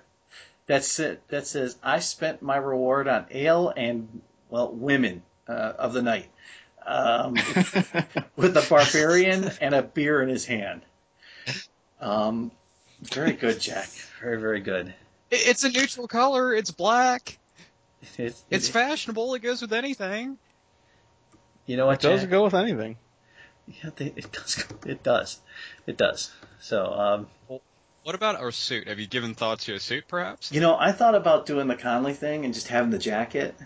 That's it. That says, "I spent my reward on ale and well, women uh, of the night." Um, with a barbarian and a beer in his hand. Um, very good, Jack. Very, very good.
It's a neutral color. It's black.
It,
It's fashionable. It goes with anything.
you know what?
It does
Jack?
go with anything.
Yeah, they, it does. It does. It does. So, um,
What about our suit? Have you given thought to a suit, perhaps?
you know, I thought about doing the Conley thing and just having the jacket,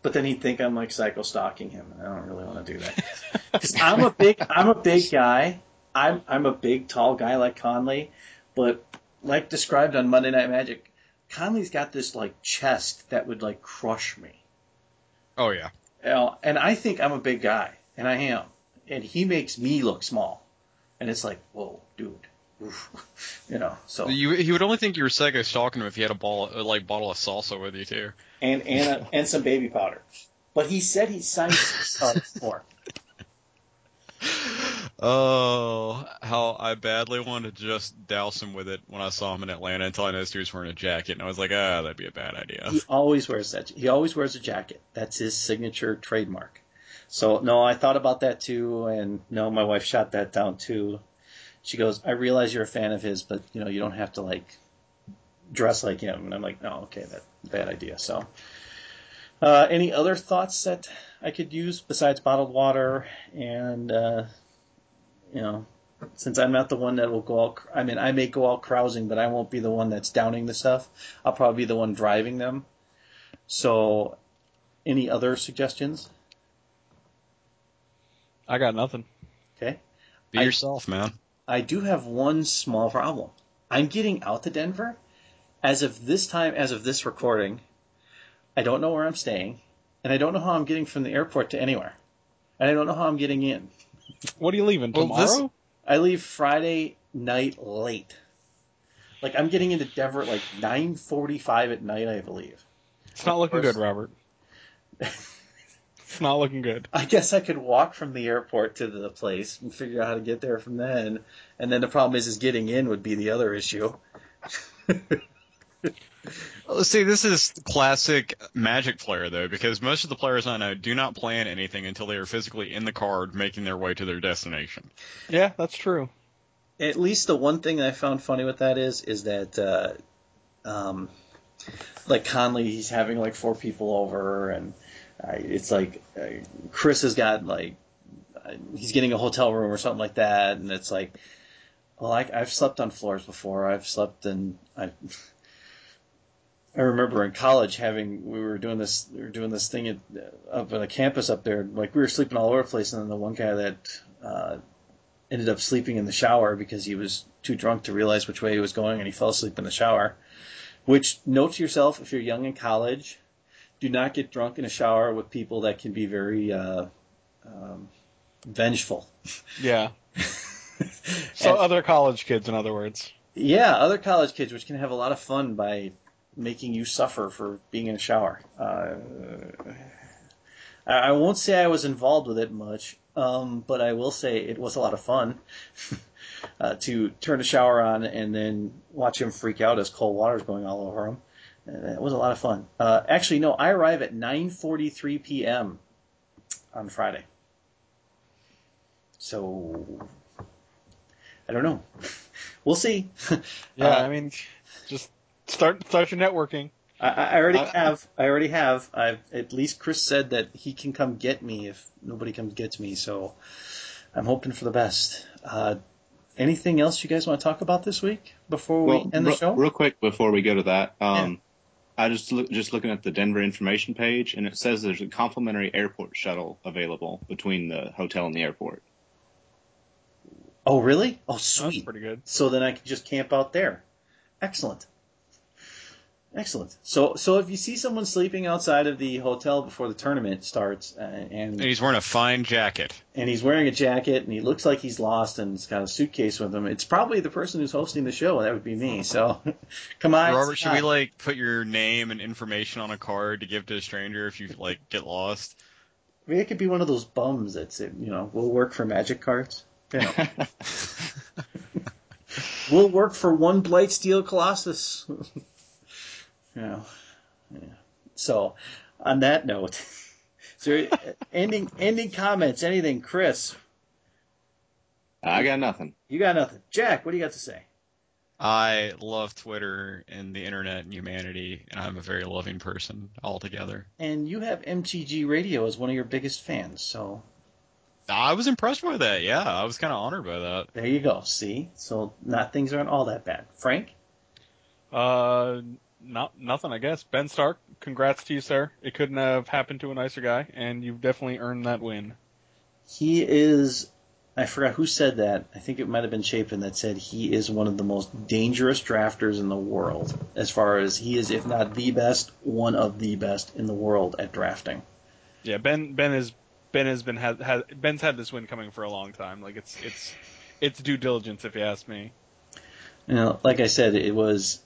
but then he'd think I'm like psycho stalking him, and I don't really want to do that. Because I'm a big, I'm a big guy. I'm I'm a big, tall guy like Conley, but like described on Monday Night Magic, Conley's got this like chest that would like crush me.
Oh yeah.
You know, and I think I'm a big guy, and I am, and he makes me look small, and it's like, whoa, dude, Oof. You know. So
You, he would only think you were psycho stalking him if you had a ball, uh, like bottle of salsa with you too.
and and a, and some baby powder, but he said he signed for.
Oh, how I badly wanted to just douse him with it when I saw him in Atlanta until I noticed he was wearing a jacket, and I was like, ah, that'd be a bad idea.
He always wears that. He always wears a jacket. That's his signature trademark. So no, I thought about that too, and no, my wife shot that down too. She goes, "I realize you're a fan of his, but you know you don't have to like dress like him." And I'm like, "No, okay, that bad idea." So, uh, any other thoughts that I could use besides bottled water and uh, you know, since I'm not the one that will go out, I mean, I may go out carousing, but I won't be the one that's downing the stuff. I'll probably be the one driving them. So, any other suggestions?
I got nothing.
Okay.
Be
I-
yourself, man.
I do have one small problem. I'm getting out to Denver. As of this time, as of this recording, I don't know where I'm staying, and I don't know how I'm getting from the airport to anywhere, and I don't know how I'm getting in.
What are you leaving
Well, this-
tomorrow?
I leave Friday night late. Like I'm getting into Denver at like 9:45 at night, I believe.
It's not looking
course.
good, Robert. it's not looking good.
I guess I could walk from the airport to the place and figure out how to get there from then. And then the problem is, is getting in would be the other issue.
Well, see, this is classic Magic player though, because most of the players I know do not plan anything until they are physically in the card, making their way to their destination.
Yeah, that's true.
At least the one thing I found funny with that is, is that, uh, um, like Conley, he's having like four people over, and it's like uh, Chris has got like uh, he's getting a hotel room or something like that, and it's like, well, I, I've slept on floors before. I've slept in. I, I remember in college having we were doing this we were doing this thing at, up on a campus up there. Like we were sleeping all over the place, and then the one guy that uh, ended up sleeping in the shower because he was too drunk to realize which way he was going, and he fell asleep in the shower. Which note to yourself, if you're young in college, do not get drunk in a shower with people that can be very uh, um, vengeful.
Yeah. So
And-
other college kids, in other words.
Yeah, other college kids, which can have a lot of fun by making you suffer for being in a shower. Uh, I won't say I was involved with it much, um, but I will say it was a lot of fun uh, to turn a shower on and then watch him freak out as cold water is going all over him. It was a lot of fun. Uh, actually, no, I arrive at 9:43 p.m. on Friday, so I don't know. We'll see.
Yeah,
Uh,
I mean, just start start your networking.
I, I already
I-
have. I already have. I've at least Chris said that he can come get me if nobody comes gets me. So I'm hoping for the best. Uh, anything else you guys want to talk about this week before we end the
re-
show?
real quick before we go to that, um, I just look, just looking at the Denver information page, and it says there's a complimentary airport shuttle available between the hotel and the airport.
oh, really? Oh,
That's
sweet.
pretty good.
So then I can just camp out there. Excellent. Excellent. So, so if you see someone sleeping outside of the hotel before the tournament starts, uh, and
And he's wearing a fine jacket.
and he's wearing a jacket and he looks like he's lost and he's got a suitcase with him. It's probably the person who's hosting the show. That would be me. So come on.
Robert, should we like put your name and information on a card to give to a stranger if you like get lost?
Maybe it could be one of those bums that's you know will work for magic cards. You know, will work for one Blightsteel Colossus. you know. Yeah. So on that note, is there ending ending comments? Anything, Chris?
I got nothing.
You got nothing. Jack, what do you got to say?
I love Twitter and the internet and humanity, and I'm a very loving person altogether.
And you have MTG Radio as one of your biggest fans, so
I was impressed by that. Yeah, I was kind of honored by that.
there you go. See, so not things aren't all that bad. Frank,
Uh, not nothing, I guess. Ben Stark, congrats to you, sir. It couldn't have happened to a nicer guy, and you've definitely earned that win.
he is. I forgot who said that. I think it might have been Chapin that said he is one of the most dangerous drafters in the world. As far as he is, if not the best, one of the best in the world at drafting.
Yeah, Ben Ben is Ben has been has Ben's had this win coming for a long time. Like it's it's it's due diligence if you ask me.
You know, like I said, it was,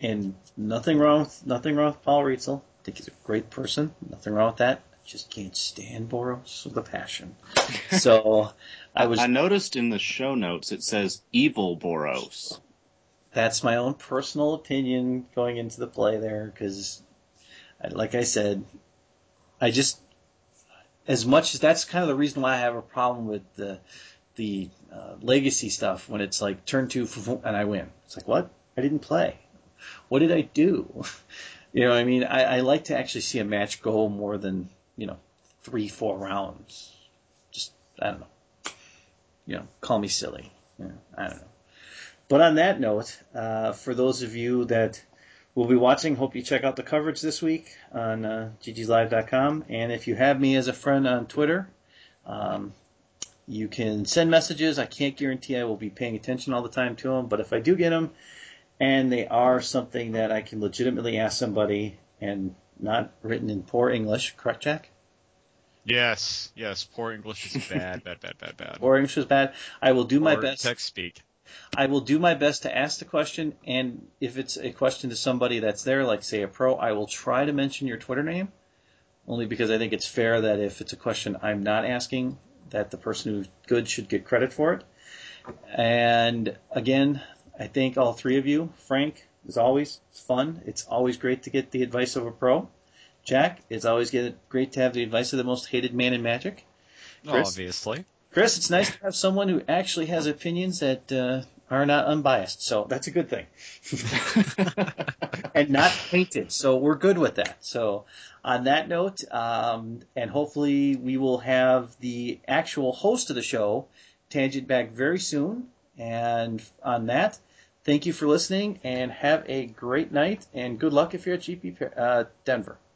and nothing wrong with nothing wrong with Paul Rietzl. I think he's a great person. Nothing wrong with that. I Just can't stand Boros with a passion. So I was.
I noticed in the show notes it says evil Boros.
that's my own personal opinion going into the play there because, like I said, I just as much as that's kind of the reason why I have a problem with the the uh, legacy stuff when it's like turn two and I win. It's like what I didn't play. What did I do? You know, I mean, I, I like to actually see a match go more than you know three, four rounds. Just I don't know. You know, call me silly. I don't know. But on that note, uh, for those of you that we'll be watching. Hope you check out the coverage this week on uh, ggslive.com. And if you have me as a friend on Twitter, um, you can send messages. I can't guarantee I will be paying attention all the time to them, but if I do get them and they are something that I can legitimately ask somebody and not written in poor English, correct, Jack?
Yes, yes. Poor English is bad, bad, bad, bad, bad.
Poor English is bad. I will do my
Or
best.
Text speak.
I will do my best to ask the question, and if it's a question to somebody that's there, like say a pro, I will try to mention your Twitter name, only because I think it's fair that if it's a question I'm not asking, that the person who's good should get credit for it. And again, I thank all three of you. Frank, as always, it's fun. It's always great to get the advice of a pro. Jack, it's always get, great to have the advice of the most hated man in Magic. Chris?
Obviously.
Chris, it's nice to have someone who actually has opinions that uh, are not unbiased. So that's a good thing. and not painted. So we're good with that. So on that note, um, and hopefully we will have the actual host of the show, Tangent, back very soon. And on that, thank you for listening and have a great night and good luck if you're at GP uh, Denver.